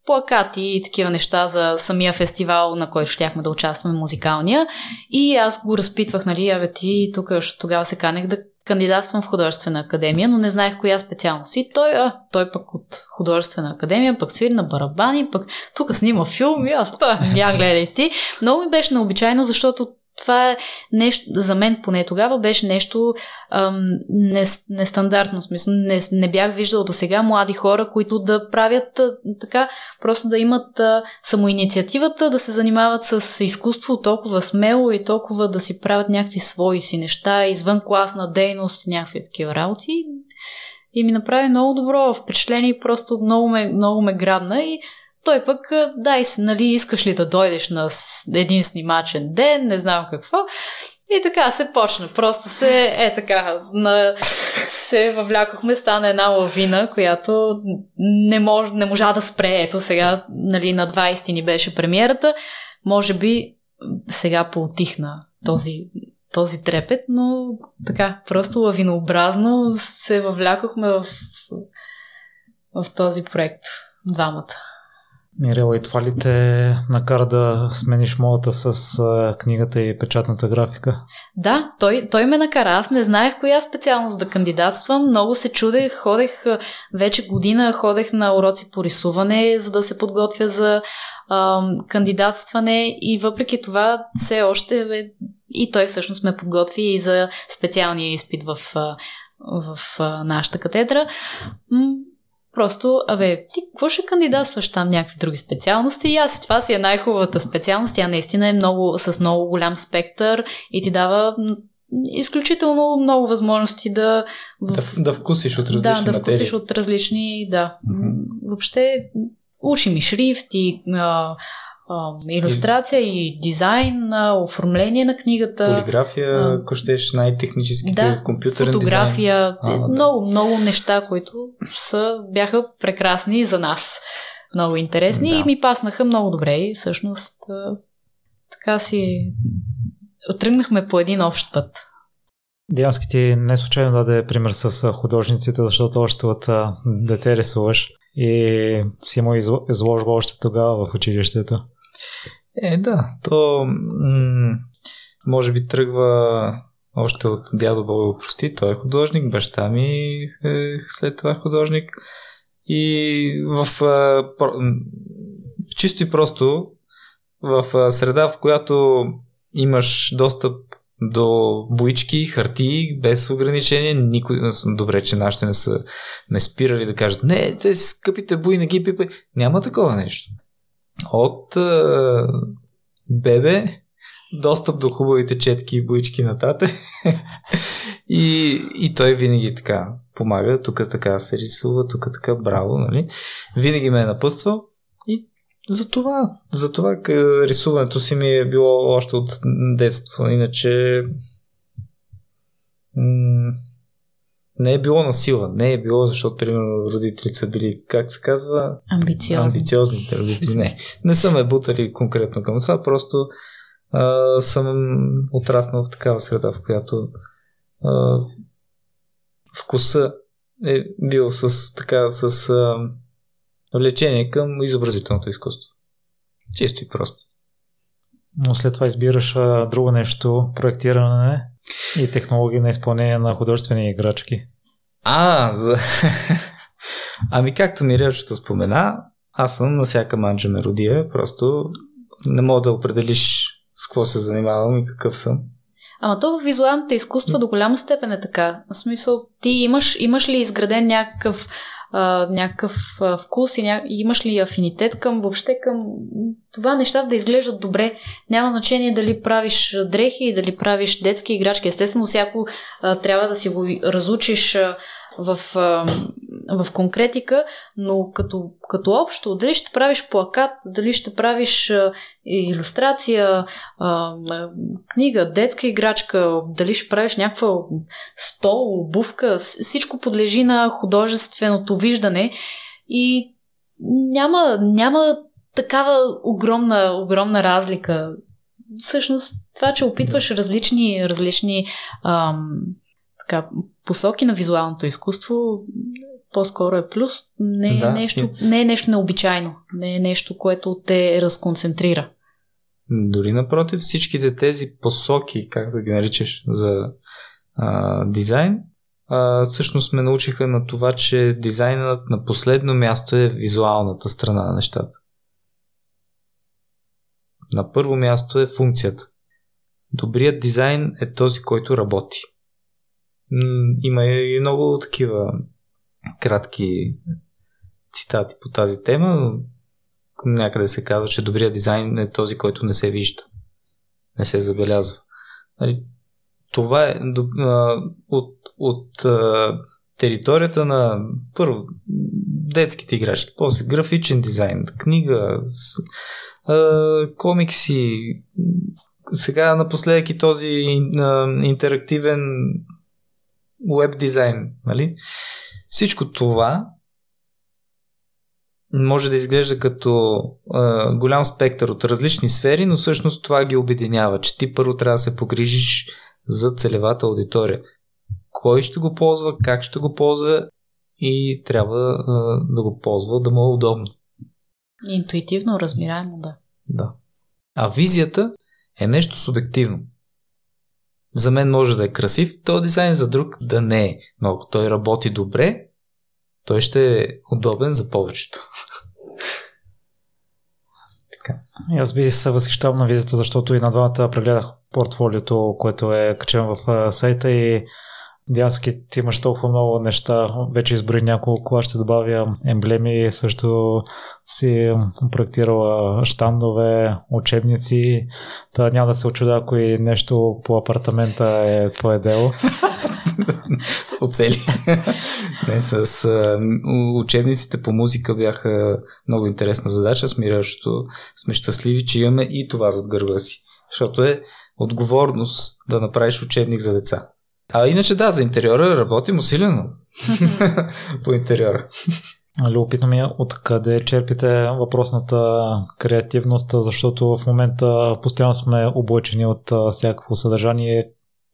плакати и такива неща за самия фестивал, на който щяхме да участваме, музикалния. И аз го разпитвах, нали, абе ти тук, защото тогава се канех да кандидатствам в художествена академия, но не знаех коя специалност. И той, а, той пък от художествена академия, пък свири на барабани, пък тук снима филм и аз, па, я гледай ти. Много ми беше необичайно, защото това е нещо, за мен поне тогава беше нещо ам, не, нестандартно, смисъл, не, не бях виждал до сега млади хора, които да правят а, така, просто да имат а, самоинициативата, да се занимават с изкуство толкова смело и толкова да си правят някакви свои си неща, извън класна дейност някакви такива работи. И ми направи много добро впечатление просто много ме, много ме грабна и той пък, дай се, нали, искаш ли да дойдеш на един снимачен ден, не знам какво. И така се почна. Просто се, е така, на, се въвлякохме, стана една лавина, която не, мож, не можа да спре. Ето сега, нали, на 20 ни беше премиерата. Може би сега поотихна този, този трепет, но така, просто лавинообразно се въвлякохме в, в този проект двамата. Мирела, и това ли те накара да смениш моята с книгата и печатната графика? Да, той, той ме накара. Аз не знаех коя специалност да кандидатствам. Много се чудех. Ходех вече година, ходех на уроци по рисуване, за да се подготвя за а, кандидатстване и въпреки това все още и той всъщност ме подготви и за специалния изпит в, в, в нашата катедра Просто, абе, ти какво ще кандидатстваш там някакви други специалности? И аз това си е най-хубавата специалност. Тя наистина е много, с много голям спектър и ти дава изключително много възможности да... В... Да, да вкусиш от различни Да, да материи. вкусиш от различни, да. Mm-hmm. Въобще, учим и шрифт, и а, иллюстрация и дизайн, оформление на книгата. Полиграфия, а, ако щеш най-техническите, да, компютърен фотография, дизайн. А, много, да. много неща, които са, бяха прекрасни за нас. Много интересни да. и ми паснаха много добре и всъщност така си тръгнахме по един общ път. Диански ти не случайно даде пример с художниците, защото още от дете рисуваш и си му изложба още тогава в училището. Е, да. То м- може би тръгва още от дядо Бога прости. Той е художник, баща ми е след това художник. И в, в чисто и просто в среда, в която имаш достъп до боички, хартии, без ограничения. Никой... Добре, че нашите не са ме спирали да кажат, не, те скъпите бои, не ги пипай. Няма такова нещо от е, бебе достъп до хубавите четки и боички на тате. [laughs] и, и той винаги така помага. Тук така се рисува, тук така браво, нали? Винаги ме е напъствал. И за това, за това рисуването си ми е било още от детство. Иначе не е било на сила, не е било, защото, примерно, родителите са били, как се казва? Амбициозни. Амбициозните родители. Не, не са ме бутали конкретно към това, просто а, съм отраснал в такава среда, в която а, вкуса е бил с така, с а, влечение към изобразителното изкуство. Чисто и просто. Но след това избираш а, друго нещо, проектиране и технологии на изпълнение на художествени играчки. А, за... [laughs] ами както ми речето спомена, аз съм на всяка манджа меродия, просто не мога да определиш с какво се занимавам и какъв съм. Ама то в визуалните изкуства до голяма степен е така. В смисъл, ти имаш, имаш ли изграден някакъв а, някакъв а, вкус и, ня... и имаш ли афинитет към въобще към това нещата да изглеждат добре. Няма значение дали правиш дрехи, дали правиш детски играчки. Естествено, всяко а, трябва да си го разучиш а, в, в конкретика, но като, като общо, дали ще правиш плакат, дали ще правиш иллюстрация, книга, детска играчка, дали ще правиш някаква стол, обувка, всичко подлежи на художественото виждане и няма, няма такава огромна, огромна разлика. Всъщност, това, че опитваш различни, различни ам, така, посоки на визуалното изкуство по-скоро е плюс. Не е, да, нещо, и... не е нещо необичайно. Не е нещо, което те разконцентрира. Дори напротив, всичките тези посоки, както ги наричаш, за а, дизайн, а, всъщност ме научиха на това, че дизайнът на последно място е визуалната страна на нещата. На първо място е функцията. Добрият дизайн е този, който работи. Има и много такива кратки цитати по тази тема. Някъде се казва, че добрият дизайн е този, който не се вижда. Не се забелязва. Нали, това е от, от територията на първо детските играчки, после графичен дизайн, книга, комикси, сега напоследък и този интерактивен веб дизайн, нали? Всичко това може да изглежда като а, голям спектър от различни сфери, но всъщност това ги обединява, че ти първо трябва да се погрижиш за целевата аудитория. Кой ще го ползва, как ще го ползва и трябва а, да го ползва да му е удобно. Интуитивно, разбираемо, да. Да. А визията е нещо субективно. За мен може да е красив този дизайн, за друг да не е. Но ако той работи добре, той ще е удобен за повечето. [laughs] така. И аз ви се възхищавам на визията, защото и на двамата прегледах портфолиото, което е качено в сайта и Дянски, ти имаш толкова много неща, вече изброи няколко, аз ще добавя емблеми, също си проектирала штандове, учебници, та няма да се очуда, ако и нещо по апартамента е твое дело. [laughs] Оцели. Не, с учебниците по музика бяха много интересна задача, смирящо сме щастливи, че имаме и това зад гърба си. Защото е отговорност да направиш учебник за деца. А иначе да, за интериора работим усилено [laughs] по интериора. Любопитно ми е откъде черпите въпросната креативност, защото в момента постоянно сме облъчени от всякакво съдържание.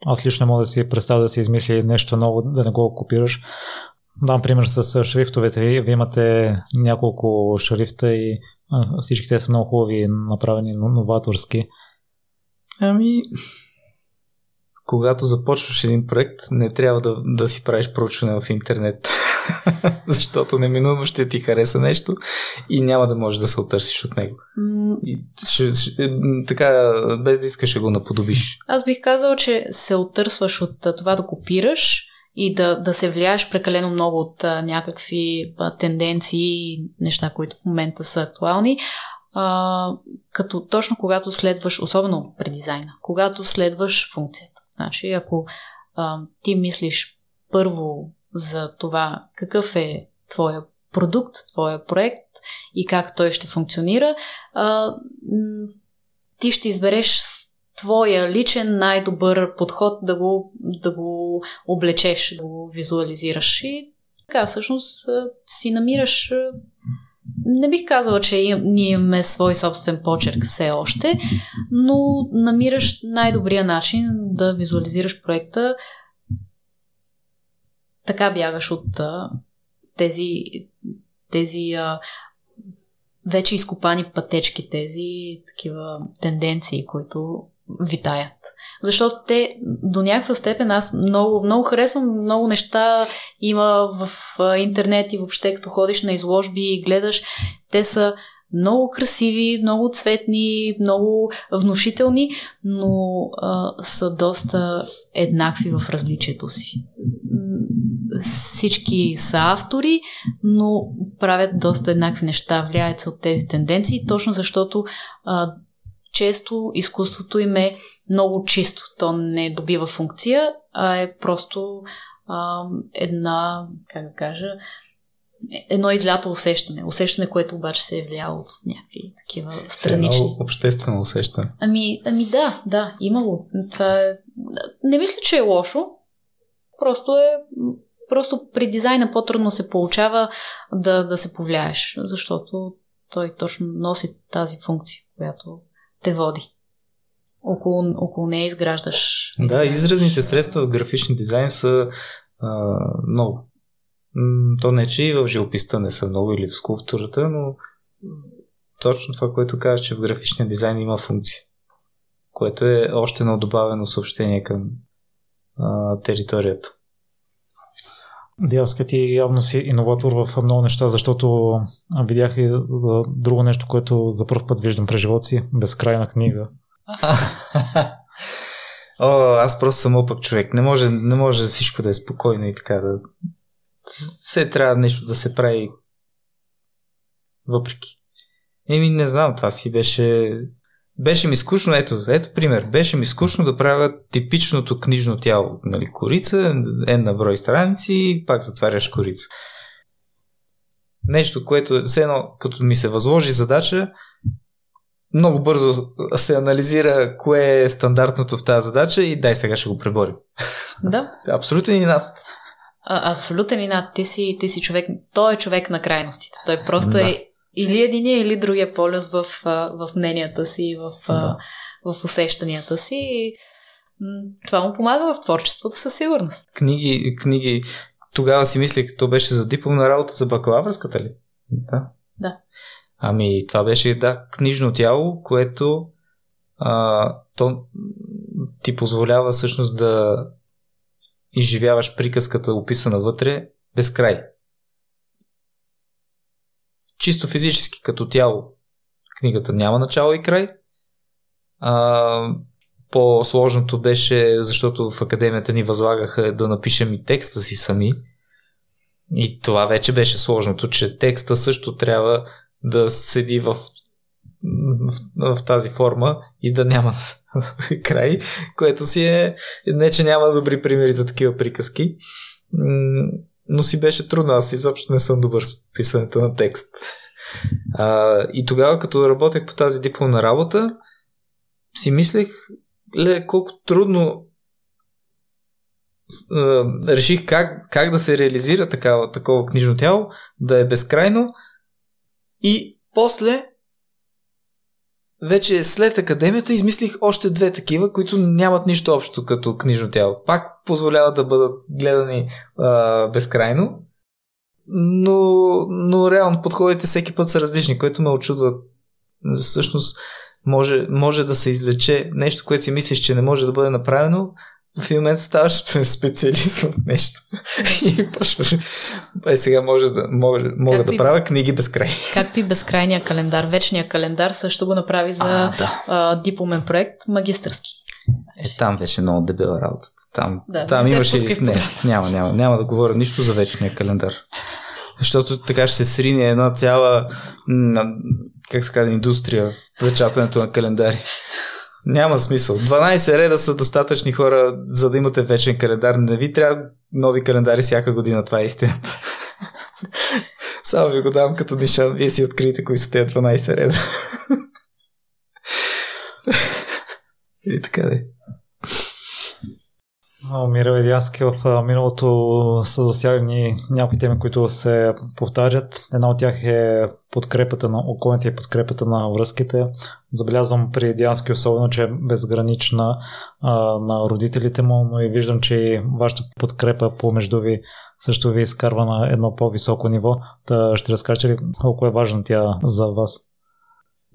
Аз лично мога да си представя да си измисли нещо ново, да не го копираш. Дам пример с шрифтовете. Вие имате няколко шрифта и всички те са много хубави, направени новаторски. Ами, когато започваш един проект, не трябва да, да си правиш проучване в интернет. [laughs] Защото неминуемо ще ти хареса нещо и няма да можеш да се отърсиш от него. Mm. И, ще, ще, така, без да искаш да го наподобиш. Аз бих казал, че се отърсваш от това да копираш и да, да се влияеш прекалено много от а, някакви а, тенденции, неща, които в момента са актуални. А, като точно когато следваш, особено при дизайна, когато следваш функцията. Значи, ако а, ти мислиш първо за това какъв е твоя продукт, твоя проект и как той ще функционира, а, ти ще избереш твоя личен най-добър подход да го, да го облечеш, да го визуализираш. И така всъщност си намираш не бих казала, че ние имаме свой собствен почерк все още, но намираш най-добрия начин да визуализираш проекта. Така бягаш от тези, тези а, вече изкопани пътечки, тези такива тенденции, които витаят. Защото те до някаква степен аз много, много харесвам, много неща има в интернет и въобще като ходиш на изложби и гледаш, те са много красиви, много цветни, много внушителни, но а, са доста еднакви в различието си. Всички са автори, но правят доста еднакви неща, влияят се от тези тенденции, точно защото а, често изкуството им е много чисто. То не добива функция, а е просто а, една, как да кажа, едно излято усещане. Усещане, което обаче се е влияло от някакви такива странични. Едно обществено усещане. Ами, ами да, да, имало. Това е... Не мисля, че е лошо. Просто е Просто при дизайна по-трудно се получава да, да се повлияеш, защото той точно носи тази функция, която те води. около, около нея изграждаш. Да, изразните средства в графичен дизайн са а, много. То не, че и в живописта не са много или в скулптурата, но точно това, което казваш, че в графичния дизайн има функция, което е още едно добавено съобщение към а, територията. Диаска ти явно си иноватор в много неща, защото видях и друго нещо, което за първ път виждам през живота си. Безкрайна книга. [laughs] О, аз просто съм опък човек. Не може, не може всичко да е спокойно и така да... Все трябва нещо да се прави въпреки. Еми, не знам, това си беше... Беше ми скучно, ето, ето пример. Беше ми скучно да правя типичното книжно тяло. Нали, корица, една брой страници, пак затваряш корица. Нещо, което все едно, като ми се възложи задача, много бързо се анализира кое е стандартното в тази задача и дай сега ще го преборим. Да. [laughs] Абсолютен инат. А, абсолютен инат. Ти си, ти си човек. Той е човек на крайностите. Той просто да. е или единия, или другия полюс в, в мненията си, в, да. в усещанията си. И това му помага в творчеството със сигурност. Книги, книги. Тогава си мислех, то беше за дипломна работа за бакалавърската ли? Да. Да. Ами, това беше, да, книжно тяло, което а, то ти позволява всъщност да изживяваш приказката, описана вътре, без край. Чисто физически, като тяло, книгата няма начало и край. А, по-сложното беше, защото в академията ни възлагаха да напишем и текста си сами. И това вече беше сложното, че текста също трябва да седи в, в, в тази форма и да няма [laughs] край, което си е, не че няма добри примери за такива приказки, но си беше трудно, аз изобщо не съм добър с писането на текст. А, и тогава, като работех по тази дипломна работа, си мислех, ле, колко трудно реших как, как да се реализира такава, такова книжно тяло, да е безкрайно, и после, вече след академията, измислих още две такива, които нямат нищо общо като книжно тяло. Пак позволяват да бъдат гледани а, безкрайно, но, но реално подходите всеки път са различни, което ме очудва. Всъщност, може, може да се излече нещо, което си мислиш, че не може да бъде направено, в момент ставаш специалист в нещо. и почваш. Е, сега може да, може, мога да правя без... книги без край. Както и безкрайния календар. Вечния календар също го направи за а, да. а, дипломен проект, магистърски. Е, там беше много дебела работата. Там, да, там имаше... Не, няма, няма, няма да говоря нищо за вечния календар. Защото така ще се срине една цяла как се казва, индустрия в печатането на календари. Няма смисъл. 12 реда са достатъчни хора, за да имате вечен календар. Не ви трябва нови календари всяка година. Това е истината. [laughs] Само ви го дам като нишан. Вие си откриете кои са тези 12 реда. [laughs] И така да Мира Ведянски в миналото са засягани някои теми, които се повтарят. Една от тях е подкрепата на околните и подкрепата на връзките. Забелязвам при Дянски особено, че е безгранична а, на родителите му, но и виждам, че и вашата подкрепа помежду ви също ви изкарва на едно по-високо ниво. Та ще разкажете ли колко е важна тя за вас?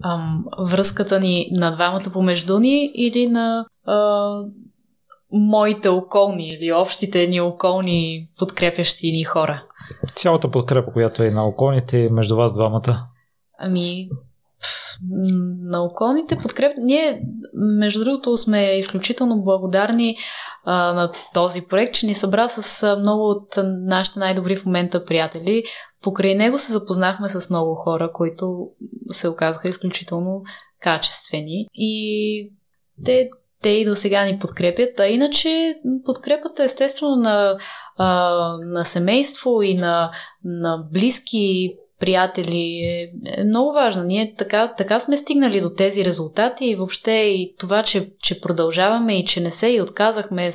Ам, връзката ни на двамата помежду ни или на а, моите околни или общите ни околни подкрепящи ни хора. Цялата подкрепа, която е на околните между вас двамата. Ами, на околните подкреп... Ние, между другото, сме изключително благодарни а, на този проект, че ни събра с а, много от нашите най-добри в момента приятели. Покрай него се запознахме с много хора, които се оказаха изключително качествени. И те те и до сега ни подкрепят. А иначе подкрепата естествено на, а, на семейство и на, на близки приятели е, е много важно. Ние така, така сме стигнали до тези резултати и въобще и това, че, че продължаваме и че не се и отказахме,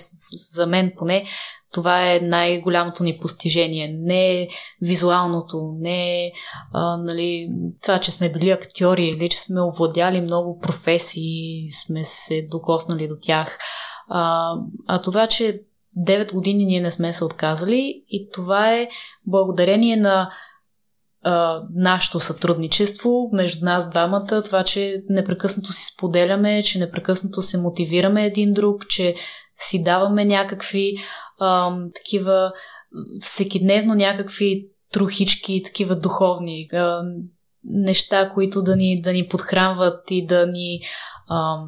за мен поне, това е най-голямото ни постижение. Не визуалното, не а, нали, това, че сме били актьори или че сме овладяли много професии, сме се докоснали до тях, а, а това, че 9 години ние не сме се отказали и това е благодарение на нашето сътрудничество между нас двамата, това, че непрекъснато си споделяме, че непрекъснато се мотивираме един друг, че си даваме някакви а, такива всекидневно някакви трухички, такива духовни а, неща, които да ни, да ни подхранват и да ни а,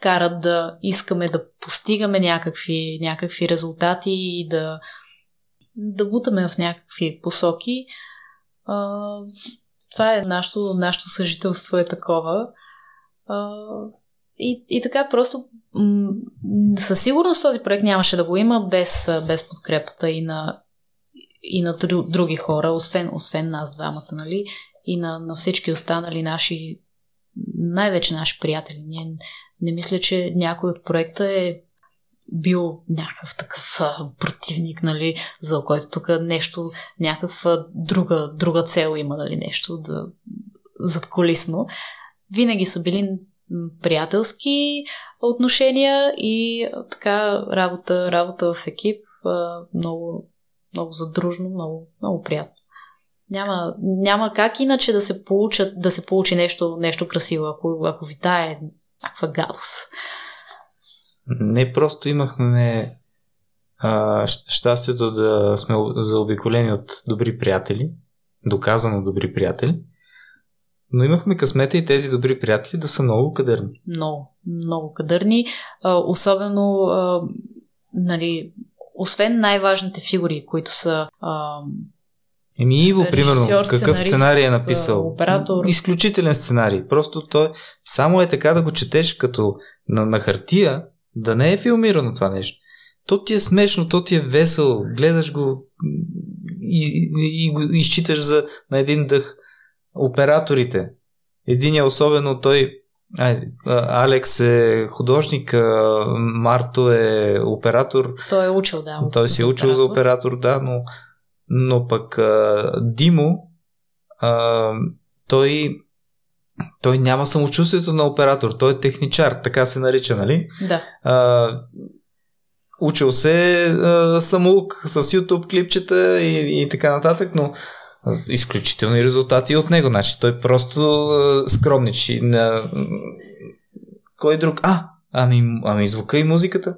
карат да искаме да постигаме някакви, някакви резултати и да, да бутаме в някакви посоки. А, това е нашето, нашето съжителство е такова. А, и, и така просто със сигурност този проект нямаше да го има без, без подкрепата и на, и на други хора, освен, освен нас двамата, нали? И на, на всички останали наши, най-вече наши приятели. Ние не мисля, че някой от проекта е бил някакъв такъв а, противник, нали, за който тук нещо, някаква друга, друга цел има, нали, нещо да, задколисно. Винаги са били приятелски отношения и така работа, работа в екип много, много задружно, много, много приятно. Няма, няма как иначе да се, получат, да се получи нещо, нещо красиво, ако, ако витае някаква гадост. Не просто имахме а, щастието да сме заобиколени от добри приятели, доказано добри приятели, но имахме късмета и тези добри приятели да са много кадърни. Много, много кадърни. А, особено, а, нали, освен най-важните фигури, които са а, Еми Иво, примерно, какъв сценарий е написал? Оператор. Изключителен сценарий. Просто той само е така да го четеш като на, на хартия, да не е филмирано това нещо. То ти е смешно, то ти е весело, гледаш го и, и, и го изчиташ за, на един дъх. Операторите. Един е особено той Ай, Алекс е художник, Марто е оператор. Той е учил, да. Той си е учил за оператор, да, но но пък а, Димо, а, той, той няма самочувствието на оператор, той е техничар, така се нарича, нали? Да. А, учил се а, самоук с YouTube клипчета и, и така нататък, но изключителни резултати от него. Значи той просто скромничи на... Кой друг? А, ами, ами звука и музиката.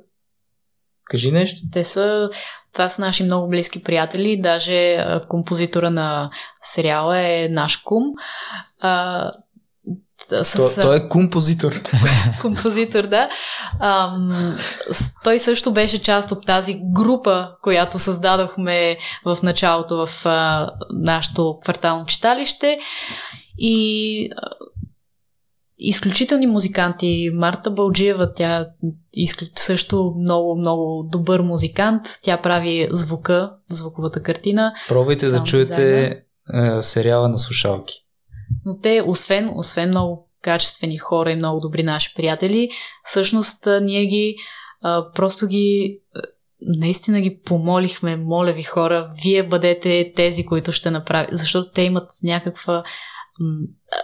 Кажи нещо. Те са, това са наши много близки приятели, даже композитора на сериала е наш кум. А, с... То, той е композитор. [laughs] композитор, да. А, той също беше част от тази група, която създадохме в началото в а, нашото квартално читалище. И изключителни музиканти. Марта Балджиева, тя също много, много добър музикант. Тя прави звука, звуковата картина. Пробвайте да чуете е, сериала на слушалки. Но те, освен, освен много качествени хора и много добри наши приятели, всъщност ние ги а, просто ги наистина ги помолихме, моля ви хора, вие бъдете тези, които ще направят, защото те имат някаква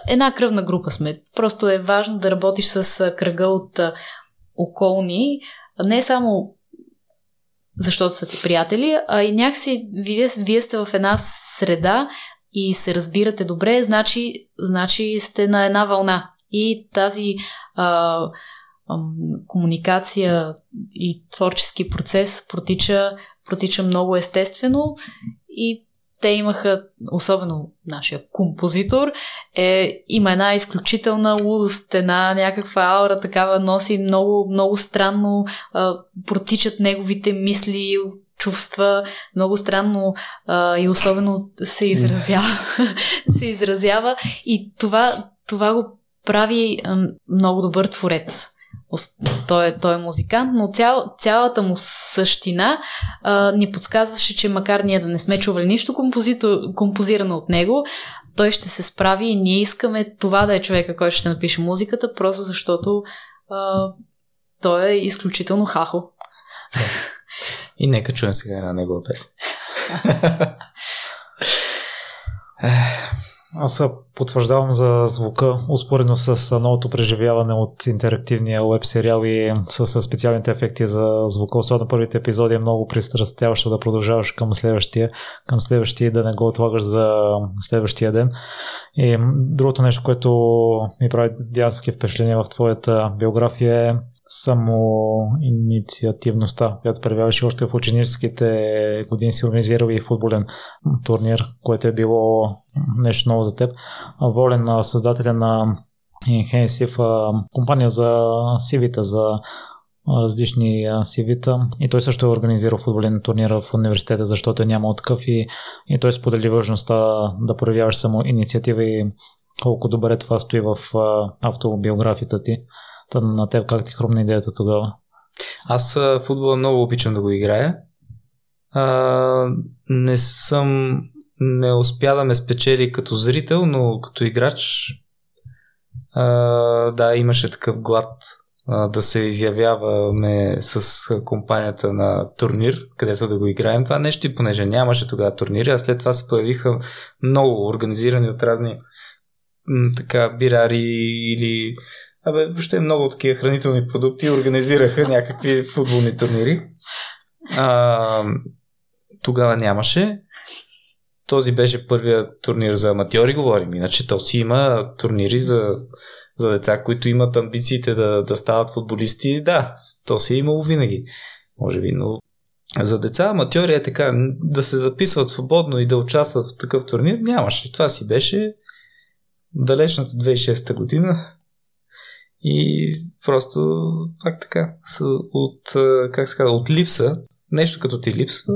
една кръвна група сме. Просто е важно да работиш с кръга от околни, не само защото са ти приятели, а и някакси вие, вие сте в една среда и се разбирате добре, значи, значи сте на една вълна. И тази а, а, комуникация и творчески процес протича, протича много естествено и те имаха, особено нашия композитор, е, има една изключителна лудост, една някаква аура, такава носи много, много странно, а, протичат неговите мисли, чувства, много странно а, и особено се изразява. [laughs] се изразява и това, това го прави а, много добър творец. той е, той е музикант, но цял, цялата му същина а, ни подсказваше, че макар ние да не сме чували нищо композито, композирано от него, той ще се справи и ние искаме това да е човека, който ще напише музиката, просто защото а, той е изключително хахо. И нека чуем сега една негова песен. [laughs] Аз потвърждавам за звука, успоредно с новото преживяване от интерактивния веб сериал и с специалните ефекти за звука, особено първите епизоди е много пристрастяващо да продължаваш към следващия, към следващия да не го отлагаш за следващия ден. И другото нещо, което ми прави дядски впечатление в твоята биография е само инициативността, която проявяваше още в ученическите години си организирал и футболен турнир, което е било нещо ново за теб. Волен създателя на Инхенсив, компания за сивита, за различни сивита и той също е организирал футболен турнир в университета, защото е нямал такъв и, и той сподели важността да проявяваш само инициатива и колко добре това стои в автобиографията ти. Та на теб как ти хрумна идеята тогава? Аз футбола много обичам да го играя. А, не съм не успя да ме спечели като зрител, но като играч а, да, имаше такъв глад а, да се изявяваме с компанията на турнир, където да го играем това нещо и понеже нямаше тогава турнири, а след това се появиха много организирани от разни така бирари или Абе, въобще много такива хранителни продукти организираха [laughs] някакви футболни турнири. А, тогава нямаше. Този беше първият турнир за аматьори, говорим. Иначе то си има турнири за, за деца, които имат амбициите да, да стават футболисти. Да, то си е имало винаги. Може би, но за деца аматьори е така, да се записват свободно и да участват в такъв турнир, нямаше. Това си беше далечната 2006 година и просто пак така, от, как се казва, от липса, нещо като ти липсва,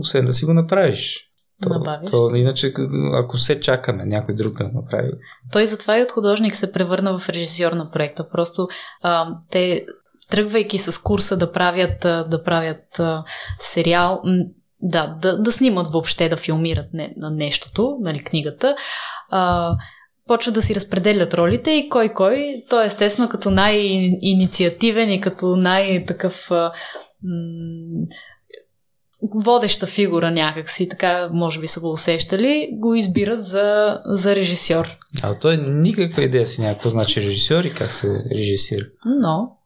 освен да си го направиш. То, то, иначе, ако се чакаме някой друг да направи. Той затова и от художник се превърна в режисьор на проекта. Просто а, те, тръгвайки с курса да правят, да правят а, сериал, да, да, да снимат въобще, да филмират не, на нещото, нали, книгата, а, почват да си разпределят ролите и кой кой. Той естествено като най-инициативен и като най-такъв м- водеща фигура някакси, така може би са го усещали, го избират за, за режисьор. А той никаква идея си някакво значи режисьор и как се режисира. Но.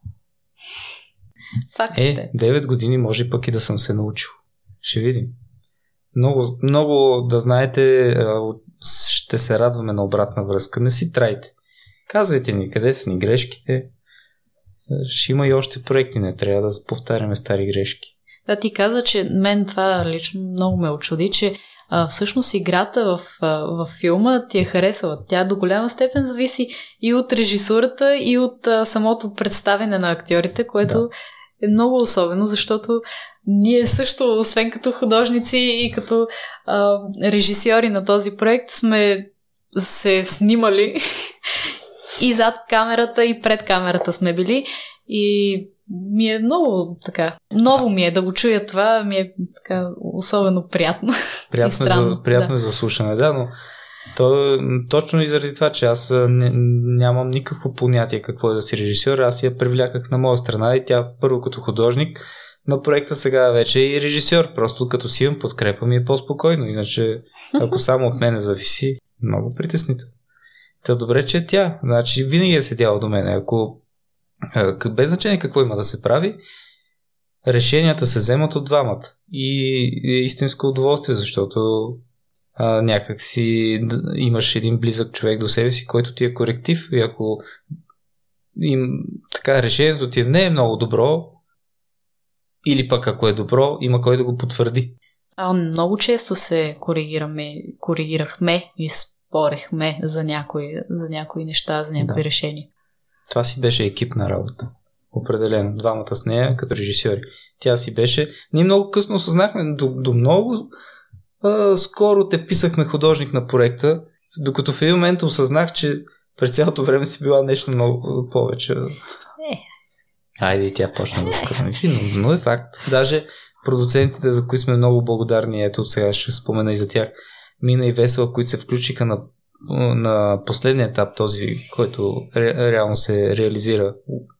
Факт е. 9 години може пък и да съм се научил. Ще видим. Много, много да знаете, ще се радваме на обратна връзка. Не си трайте. Казвайте ни къде са ни грешките. Ще има и още проекти, не трябва да повтаряме стари грешки. Да, ти каза, че мен това лично много ме очуди, че а, всъщност играта в, а, в филма ти е харесала. Тя до голяма степен зависи и от режисурата, и от а, самото представяне на актьорите, което да. Е много особено, защото ние също, освен като художници и като а, режисьори на този проект, сме се снимали [laughs] и зад камерата, и пред камерата сме били. И ми е много така. Ново ми е да го чуя това, ми е така особено приятно. [laughs] Приятно, и странно, за, приятно да. за слушане, да, но то, точно и заради това, че аз не, нямам никакво понятие какво е да си режисьор, аз я привляках на моя страна и тя първо като художник, на проекта сега вече е и режисьор. Просто като си имам подкрепа ми е по-спокойно. Иначе, ако само от мене зависи, много притеснително. Та добре, че е тя. Значи винаги е седяла до мен. Ако без значение какво има да се прави, решенията се вземат от двамата. И е истинско удоволствие, защото а, някак си имаш един близък човек до себе си, който ти е коректив и ако им, така, решението ти не е много добро, или пък ако е добро, има кой да го потвърди. А, много често се коригираме, коригирахме и спорехме за някои, за някои неща, за някои да. решения. Това си беше екипна работа. Определено. Двамата с нея като режисьори. Тя си беше. Ние много късно осъзнахме, до, до много а, скоро те писахме художник на проекта, докато в един момент осъзнах, че през цялото време си била нещо много повече. Е. Айде и тя почна да скромничи, но, но е факт. Даже продуцентите, за които сме много благодарни, ето сега ще спомена и за тях, Мина и Весела, които се включиха на, на последния етап, този, който ре, реално се реализира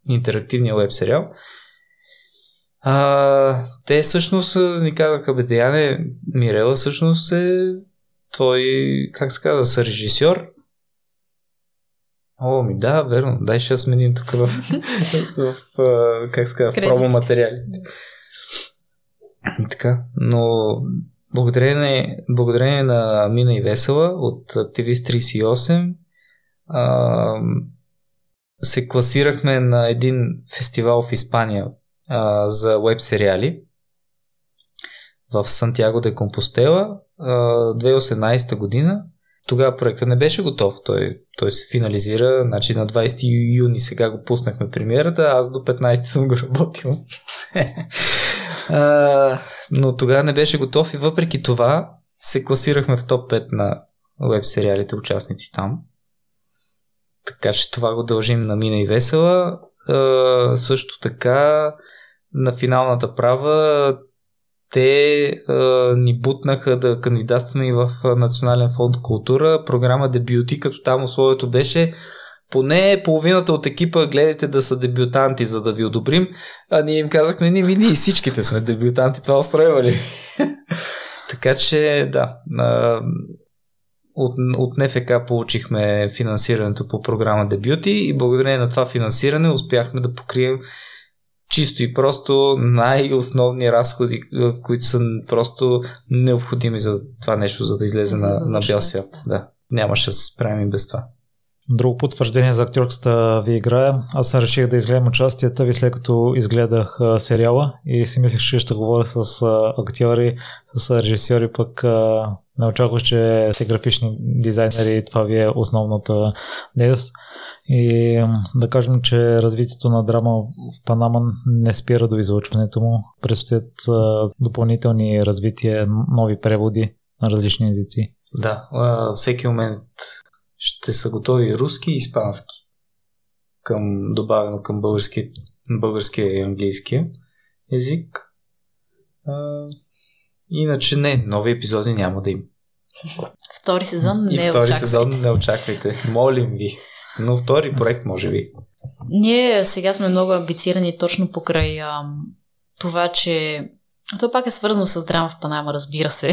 интерактивния веб сериал. А, те всъщност ни казаха, бе, Деяне, Мирела всъщност е твой, как се казва, сърежисьор. О, ми да, верно. Дай ще сменим тук в, в, в как се казва, в промо материали. И така, но благодарение, благодарение на Мина и Весела от Активист 38 а, се класирахме на един фестивал в Испания а, за веб сериали в Сантьяго де Компостела 2018 година. Тогава проектът не беше готов. Той, той се финализира значи на 20 юни. Сега го пуснахме премиерата. Аз до 15 съм го работил. [laughs] а, но тогава не беше готов и въпреки това се класирахме в топ 5 на веб сериалите участници там. Така че това го дължим на Мина и Весела. А, също така на финалната права те а, ни бутнаха да кандидатстваме и в Национален фонд култура, програма дебюти, като там условието беше поне половината от екипа гледайте да са дебютанти, за да ви одобрим. А ние им казахме, ние, ние всичките сме дебютанти, това устроива ли? [laughs] така че, да. От, от НФК получихме финансирането по програма Дебюти и благодарение на това финансиране успяхме да покрием чисто и просто най-основни разходи, които са просто необходими за това нещо, за да излезе за на, на бял свят. Да. Нямаше да се справим без това. Друго потвърждение за актьорската ви игра. Аз реших да изгледам участията ви след като изгледах а, сериала и си мислех, че ще говоря с а, актьори, с а, режисьори, пък не очаквах, че сте графични дизайнери това ви е основната дейност. И да кажем, че развитието на драма в Панама не спира до излъчването му. Предстоят допълнителни развития, нови преводи на различни езици. Да, всеки момент ще са готови руски и испански. Към, добавено към български, българския и английския език. А, иначе не, нови епизоди няма да има. Втори сезон не и втори очаквайте. сезон не очаквайте. Молим ви. Но втори проект може би. Ние сега сме много амбицирани точно покрай ам, това, че то пак е свързано с драма в Панама, разбира се.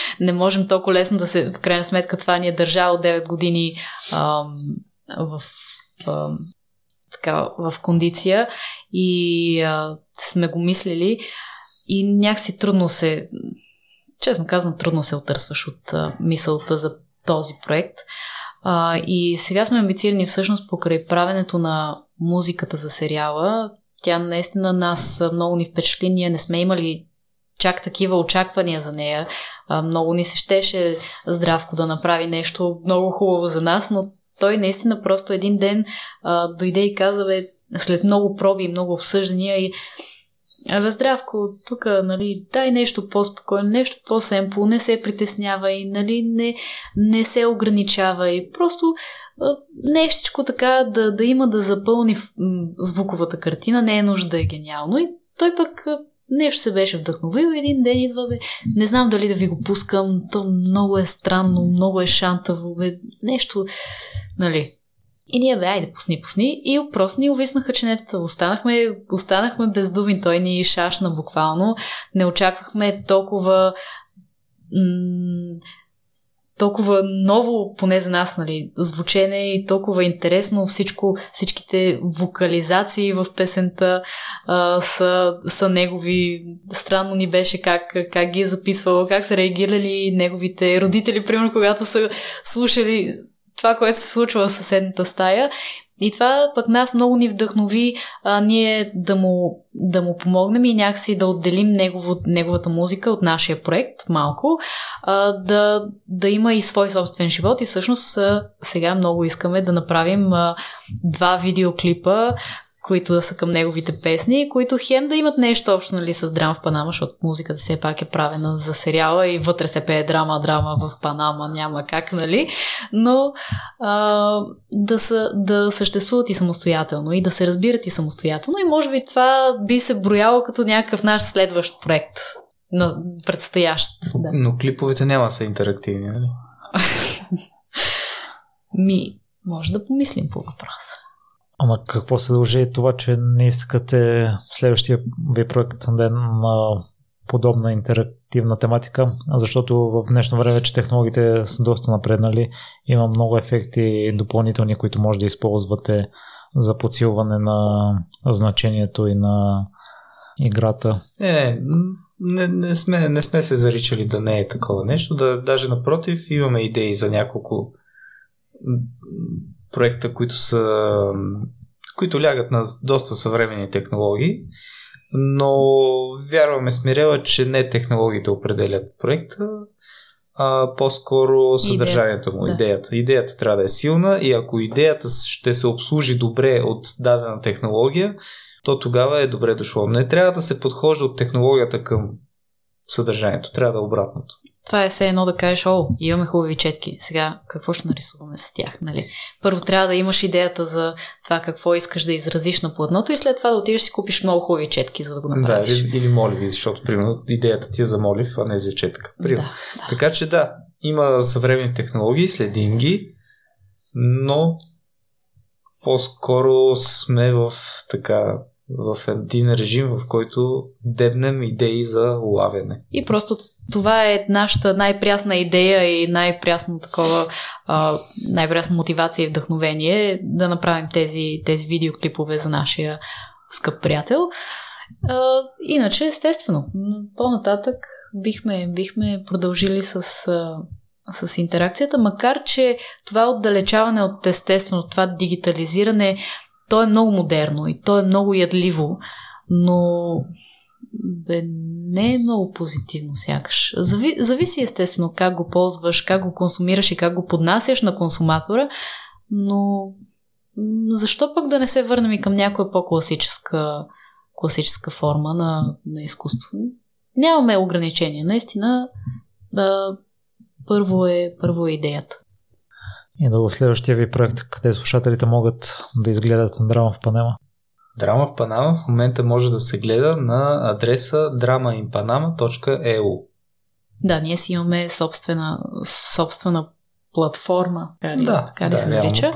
[laughs] не можем толкова лесно да се, в крайна сметка, това ни е държало 9 години ам, в, ам, така, в кондиция и а, сме го мислили и някакси трудно се, честно казвам, трудно се отърсваш от а, мисълта за този проект. А, и сега сме амбицирани всъщност покрай правенето на музиката за сериала. Тя наистина нас много ни впечатли. Ние не сме имали чак такива очаквания за нея. А, много ни се щеше Здравко да направи нещо много хубаво за нас, но той наистина просто един ден а, дойде и каза, бе, след много проби и много обсъждания и Абе, здравко, тук, нали, дай нещо по-спокойно, нещо по-семпо, не се притеснява и, нали, не, не се и просто нещичко така да, да има да запълни звуковата картина, не е нужда да е гениално. И той пък нещо се беше вдъхновил един ден идва, бе, не знам дали да ви го пускам, то много е странно, много е шантаво, бе, нещо, нали. И ние, бе, айде, пусни, пусни. И просто ни увиснаха ченетата. Останахме, останахме без думи. Той ни шашна буквално. Не очаквахме толкова м- толкова ново, поне за нас, нали, звучене и толкова интересно всичко, всичките вокализации в песента а, са, са негови. Странно ни беше как, как ги е записвал, как са реагирали неговите родители, примерно, когато са слушали това, което се случва в съседната стая. И това пък нас много ни вдъхнови а, ние да му, да му помогнем и някакси да отделим негово, неговата музика от нашия проект малко, а, да, да има и свой собствен живот. И всъщност а, сега много искаме да направим а, два видеоклипа, които да са към неговите песни, които хем да имат нещо общо нали, с драма в Панама, защото музиката все пак е правена за сериала и вътре се пее драма, драма в Панама, няма как, нали? Но а, да, са, да съществуват и самостоятелно и да се разбират и самостоятелно и може би това би се брояло като някакъв наш следващ проект на предстоящ. Да. Но клиповете няма са интерактивни, нали? [laughs] Ми, може да помислим по въпроса. Ама какво се дължи това, че не искате следващия ви проект да има подобна интерактивна тематика, защото в днешно време, че технологиите са доста напреднали, има много ефекти допълнителни, които може да използвате за подсилване на значението и на играта. Не, не, не, сме, не сме се заричали да не е такова нещо. Да, даже напротив, имаме идеи за няколко проекта, които са които лягат на доста съвременни технологии, но вярваме смирела, че не технологиите определят проекта, а по-скоро съдържанието му, да. идеята. Идеята трябва да е силна и ако идеята ще се обслужи добре от дадена технология, то тогава е добре дошло. Не трябва да се подхожда от технологията към съдържанието, трябва да е обратното. Това е все едно да кажеш, о, имаме хубави четки, сега какво ще нарисуваме с тях, нали? Първо трябва да имаш идеята за това какво искаш да изразиш на платното и след това да отидеш си купиш много хубави четки, за да го направиш. Да, или, или моливи, защото, примерно, идеята ти е за молив, а не за четка. Да, да. Така че да, има съвременни технологии, следим ги, но по-скоро сме в така в един режим, в който дебнем идеи за улавяне. И просто това е нашата най-прясна идея и най-прясна такова, най-прясна мотивация и вдъхновение да направим тези, тези видеоклипове за нашия скъп приятел. Иначе, естествено, по-нататък бихме, бихме продължили с, с интеракцията, макар че това отдалечаване от естествено, това дигитализиране то е много модерно и то е много ядливо, но бе, не е много позитивно сякаш. Зави, зависи естествено как го ползваш, как го консумираш и как го поднасяш на консуматора, но защо пък да не се върнем и към някоя по-класическа класическа форма на, на изкуство? Нямаме ограничения. Наистина, да, първо, е, първо е идеята. И до следващия ви проект, къде слушателите могат да изгледат драма в Панама? Драма в Панама в момента може да се гледа на адреса dramainpanama.eu Да, ние си имаме собствена, собствена платформа, така ли, да, така ли да, се нарича.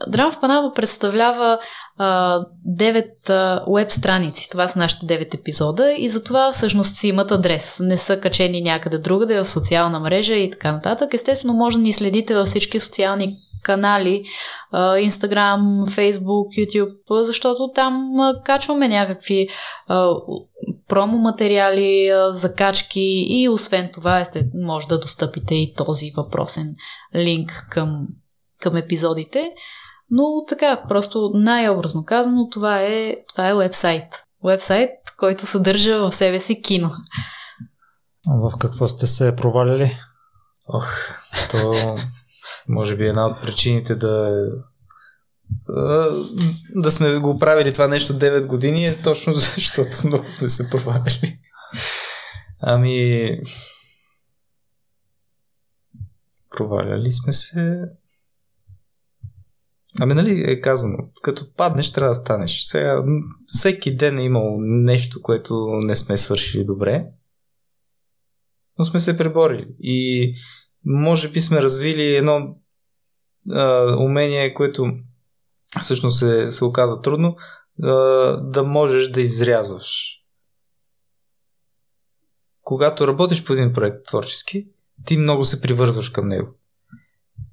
Да. Драма в Панама представлява а, 9 а, страници. Това са нашите 9 епизода и затова всъщност си имат адрес. Не са качени някъде другаде в социална мрежа и така нататък. Естествено, може да ни следите във всички социални канали, Instagram, Facebook, YouTube, защото там качваме някакви промо материали, закачки и освен това може да достъпите и този въпросен линк към, към епизодите. Но така, просто най-образно казано, това е, това е вебсайт. Вебсайт, който съдържа в себе си кино. В какво сте се провалили? Ох, то може би една от причините да да сме го правили това нещо 9 години е точно защото много сме се провалили. Ами проваляли сме се Ами нали е казано, като паднеш трябва да станеш. Сега, всеки ден е имал нещо, което не сме свършили добре, но сме се преборили. И може би сме развили едно а, умение, което всъщност се, се оказа трудно, а, да можеш да изрязваш. Когато работиш по един проект творчески, ти много се привързваш към него.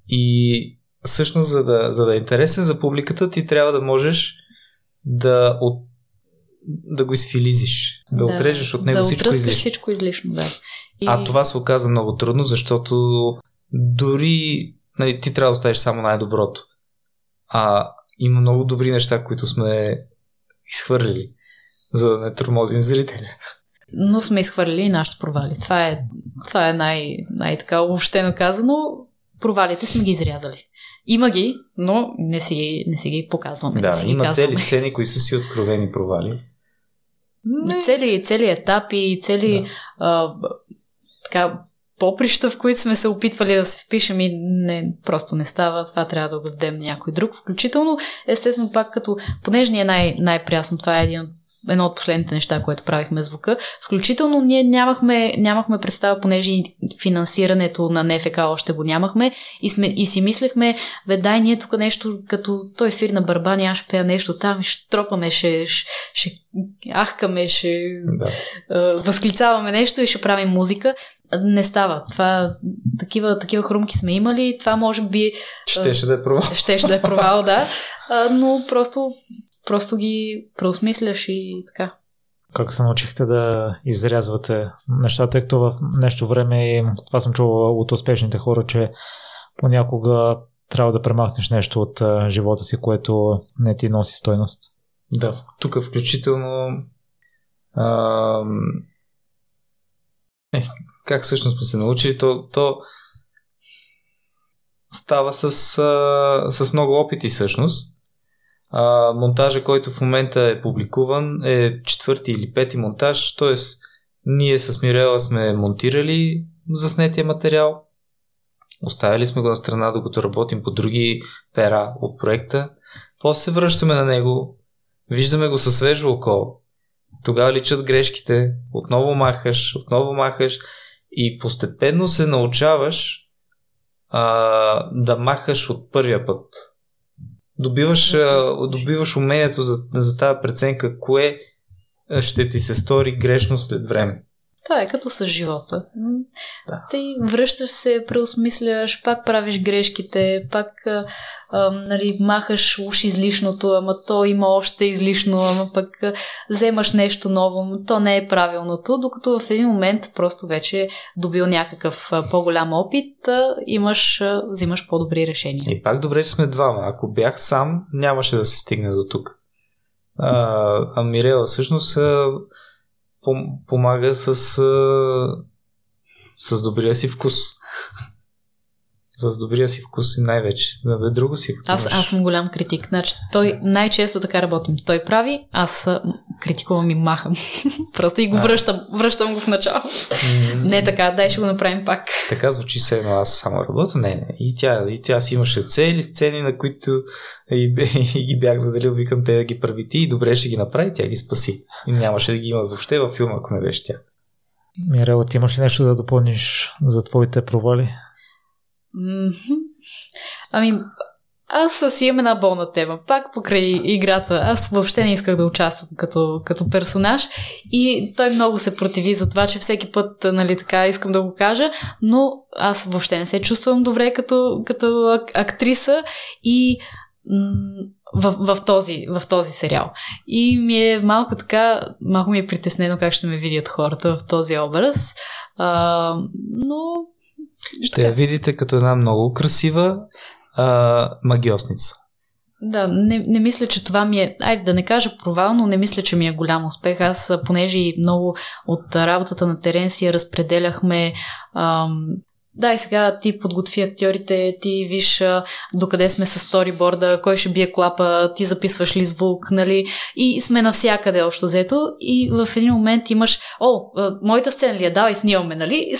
И всъщност, за да, за да е интересен за публиката, ти трябва да можеш да, от, да го изфилизиш, да, да отрежеш от него да всичко излишно. всичко излишно, да. И... А това се оказа много трудно, защото дори нали, ти трябва да оставиш само най-доброто. А има много добри неща, които сме изхвърлили, за да не тормозим зрителя. Но сме изхвърлили и нашите провали. Това е, това е най- най-така обобщено казано провалите сме ги изрязали. Има ги, но не си, не си ги показваме. Да, не си има ги казваме. цели сцени, които са си откровени провали. Не. Цели, цели етапи, цели Да. а, така, поприща, в които сме се опитвали да се впишем и не, просто не става. Това трябва да го дадем някой друг. Включително, естествено, пак като, понеже ни е най- най-прясно, това е един от едно от последните неща, което правихме звука. Включително ние нямахме, нямахме представа, понеже финансирането на НФК още го нямахме и, сме, и си мислехме, бе дай ние тук нещо, като той свири на барбани, аз ще пея нещо там, ще тропаме, ще, ще, ще ахкаме, ще Да. а, възклицаваме нещо и ще правим музика. Не става. Това, такива, такива хрумки сме имали. Това може би Щеше да е провал. щеше да е провал, да. А, но просто, просто ги преосмисляш и така. Как се научихте да изрязвате нещата, тъй като в нещо време, и това съм чувал от успешните хора, че понякога трябва да премахнеш нещо от а, живота си, което не ти носи стойност. Да, тук включително ам, е, как всъщност сме се научили, то, то става с, а, с много опити всъщност. А, монтажа, който в момента е публикуван е четвърти или пети монтаж, т.е. ние с Мирела сме монтирали заснетия материал, оставили сме го на страна, докато работим по други пера от проекта, после се връщаме на него, Виждаме го със свежо око. Тогава личат грешките. Отново махаш, отново махаш. И постепенно се научаваш а, да махаш от първия път. Добиваш, добиваш умението за, за тази преценка, кое ще ти се стори грешно след време. Това е като с живота. Да. Ти връщаш се, преосмисляш, пак правиш грешките, пак а, а, нали, махаш уж излишното, ама то има още излишно, ама пък а, вземаш нещо ново, то не е правилното, докато в един момент просто вече добил някакъв а, по-голям опит, а, имаш, а, взимаш по-добри решения. И пак добре, че сме двама. Ако бях сам, нямаше да се стигне до тук. А, а Мирела всъщност а, пом- помага с, с добрия си вкус. С добрия си вкус и най-вече. Да бе, друго си. Аз, аз съм голям критик. Значи, той най-често така работим. Той прави, аз критикувам и махам. [laughs] Просто и го А. връщам. Връщам го в начало. Не така, дай ще го направим пак. Така звучи се едно, аз само работя. Не, не. И тя, и тя си имаше цели сцени, на които и, [laughs] и ги бях заделил, викам те да ги прави ти и добре ще ги направи, тя ги спаси. И нямаше да ги има въобще във филма, ако не беше тя. Мирела, ти имаш ли нещо да допълниш за твоите провали? Ами, аз си имам една болна тема. Пак покрай играта. Аз въобще не исках да участвам като, като персонаж и той много се противи за това, че всеки път, нали така, искам да го кажа, но аз въобще не се чувствам добре като, като ак- актриса и в, в, този, в този сериал. И ми е малко така, малко ми е притеснено как ще ме видят хората в този образ. А, но Ще я видите като една много красива а, магиосница. Да, не, не мисля, че това ми е, айде да не кажа провал, но не мисля, че ми е голям успех. Аз, понеже и много от работата на терен си я разпределяхме, ам, да, и сега ти подготви актьорите, ти виж докъде сме с сториборда, кой ще бие клапа, ти записваш ли звук, нали? И сме навсякъде общо взето. И в един момент имаш, о, моята сцена ли е, давай снимаме, нали?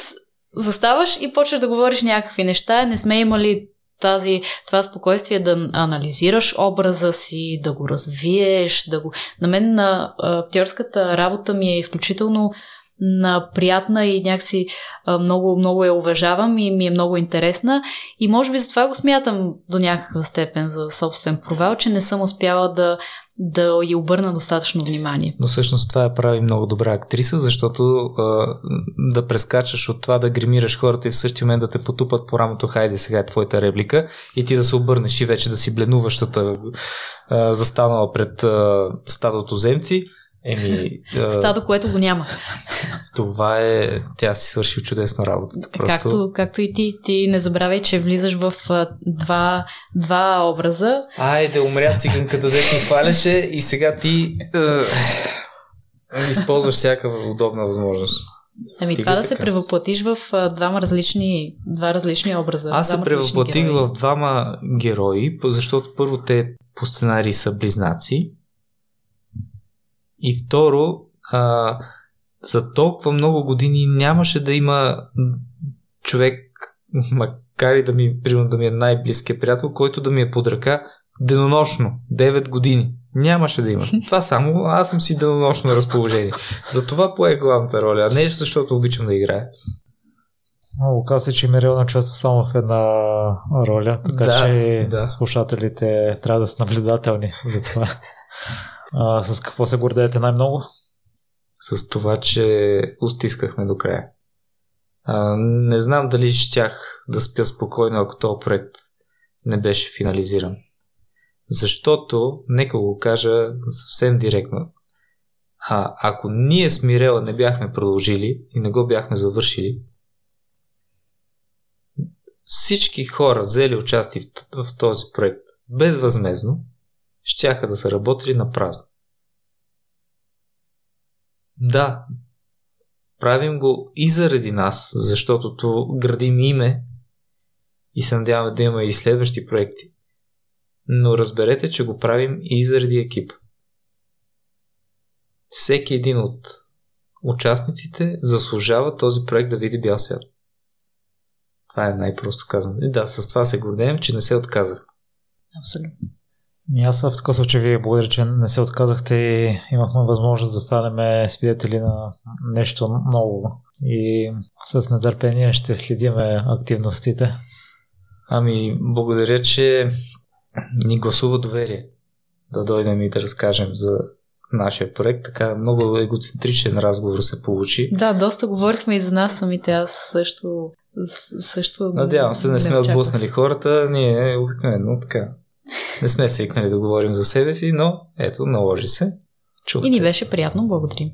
Заставаш и почваш да говориш някакви неща. Не сме имали тази, това спокойствие да анализираш образа си, да го развиеш, да го... На мен на актьорската работа ми е изключително на приятна и някакси много, много я уважавам и ми е много интересна и може би затова го смятам до някаква степен за собствен провал, че не съм успяла да, да й обърна достатъчно внимание. Но всъщност това я прави много добра актриса, защото а, да прескачаш от това да гримираш хората и в същия момент да те потупат по рамото, хайде сега е твоята реплика и ти да се обърнеш и вече да си бленуващата а, застанала пред а, стадото земци. Еми, [laughs] а, Стадо, което го няма. това е... Тя си свърши чудесно работата. Просто... Както, както и ти. Ти не забравяй, че влизаш в а, два, два образа. Айде, умря циганката, дет ми хваляше и сега ти е, използваш всяка удобна възможност. Ами Стига това да се така. превъплатиш в а, двама различни, два различни образа. Аз се превъплатих в двама герои, защото първо те по сценарий са близнаци. И второ, а, за толкова много години нямаше да има човек, [laughs] макар и да ми, примерно, да ми е най-близкият приятел, който да ми е под ръка денонощно, 9 години. Нямаше да има. [laughs] Това само аз съм си денонощно на разположение. Затова пое главната роля, а не защото обичам да играя. Много каза, че Мирел участва само в една роля, така Да, че да. слушателите трябва да са наблюдателни за това. [laughs] А, с какво се гордеете най-много? с това, че устискахме до края. А, не знам дали щях да спя спокойно, ако този проект не беше финализиран. Защото, нека го кажа съвсем директно, а, ако ние с Мирела не бяхме продължили и не го бяхме завършили, всички хора, взели участие в този проект безвъзмезно, щяха да са работили на празно. Да, правим го и заради нас, защото то градим име и се надяваме да имаме и следващи проекти. Но разберете, че го правим и заради екип. Всеки един от участниците заслужава този проект да види бял свят. Това е най-просто казано. И да, с това се гордеем, че не се отказах. Абсолютно. И аз в такъв случай ви благодаря, че не се отказахте и имахме възможност да станем свидетели на нещо ново. И с нетърпение ще следиме активностите. Ами, благодаря, че ни гласува доверие да дойдем и да разкажем за нашия проект. Така много егоцентричен разговор се получи. Да, доста говорихме и за нас самите. Аз също. също Надявам се, не сме очаквах. отблъснали хората. Ние обикновено така. Не сме свикнали да говорим за себе си, но ето, наложи се. Чухте. И ни беше приятно, благодарим.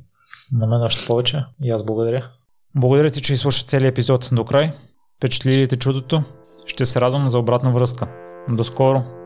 На мен още повече. И аз благодаря. Благодаря ти, че изслуша целият епизод до край. Впечатли ли те чудото? Ще се радвам за обратна връзка. До скоро!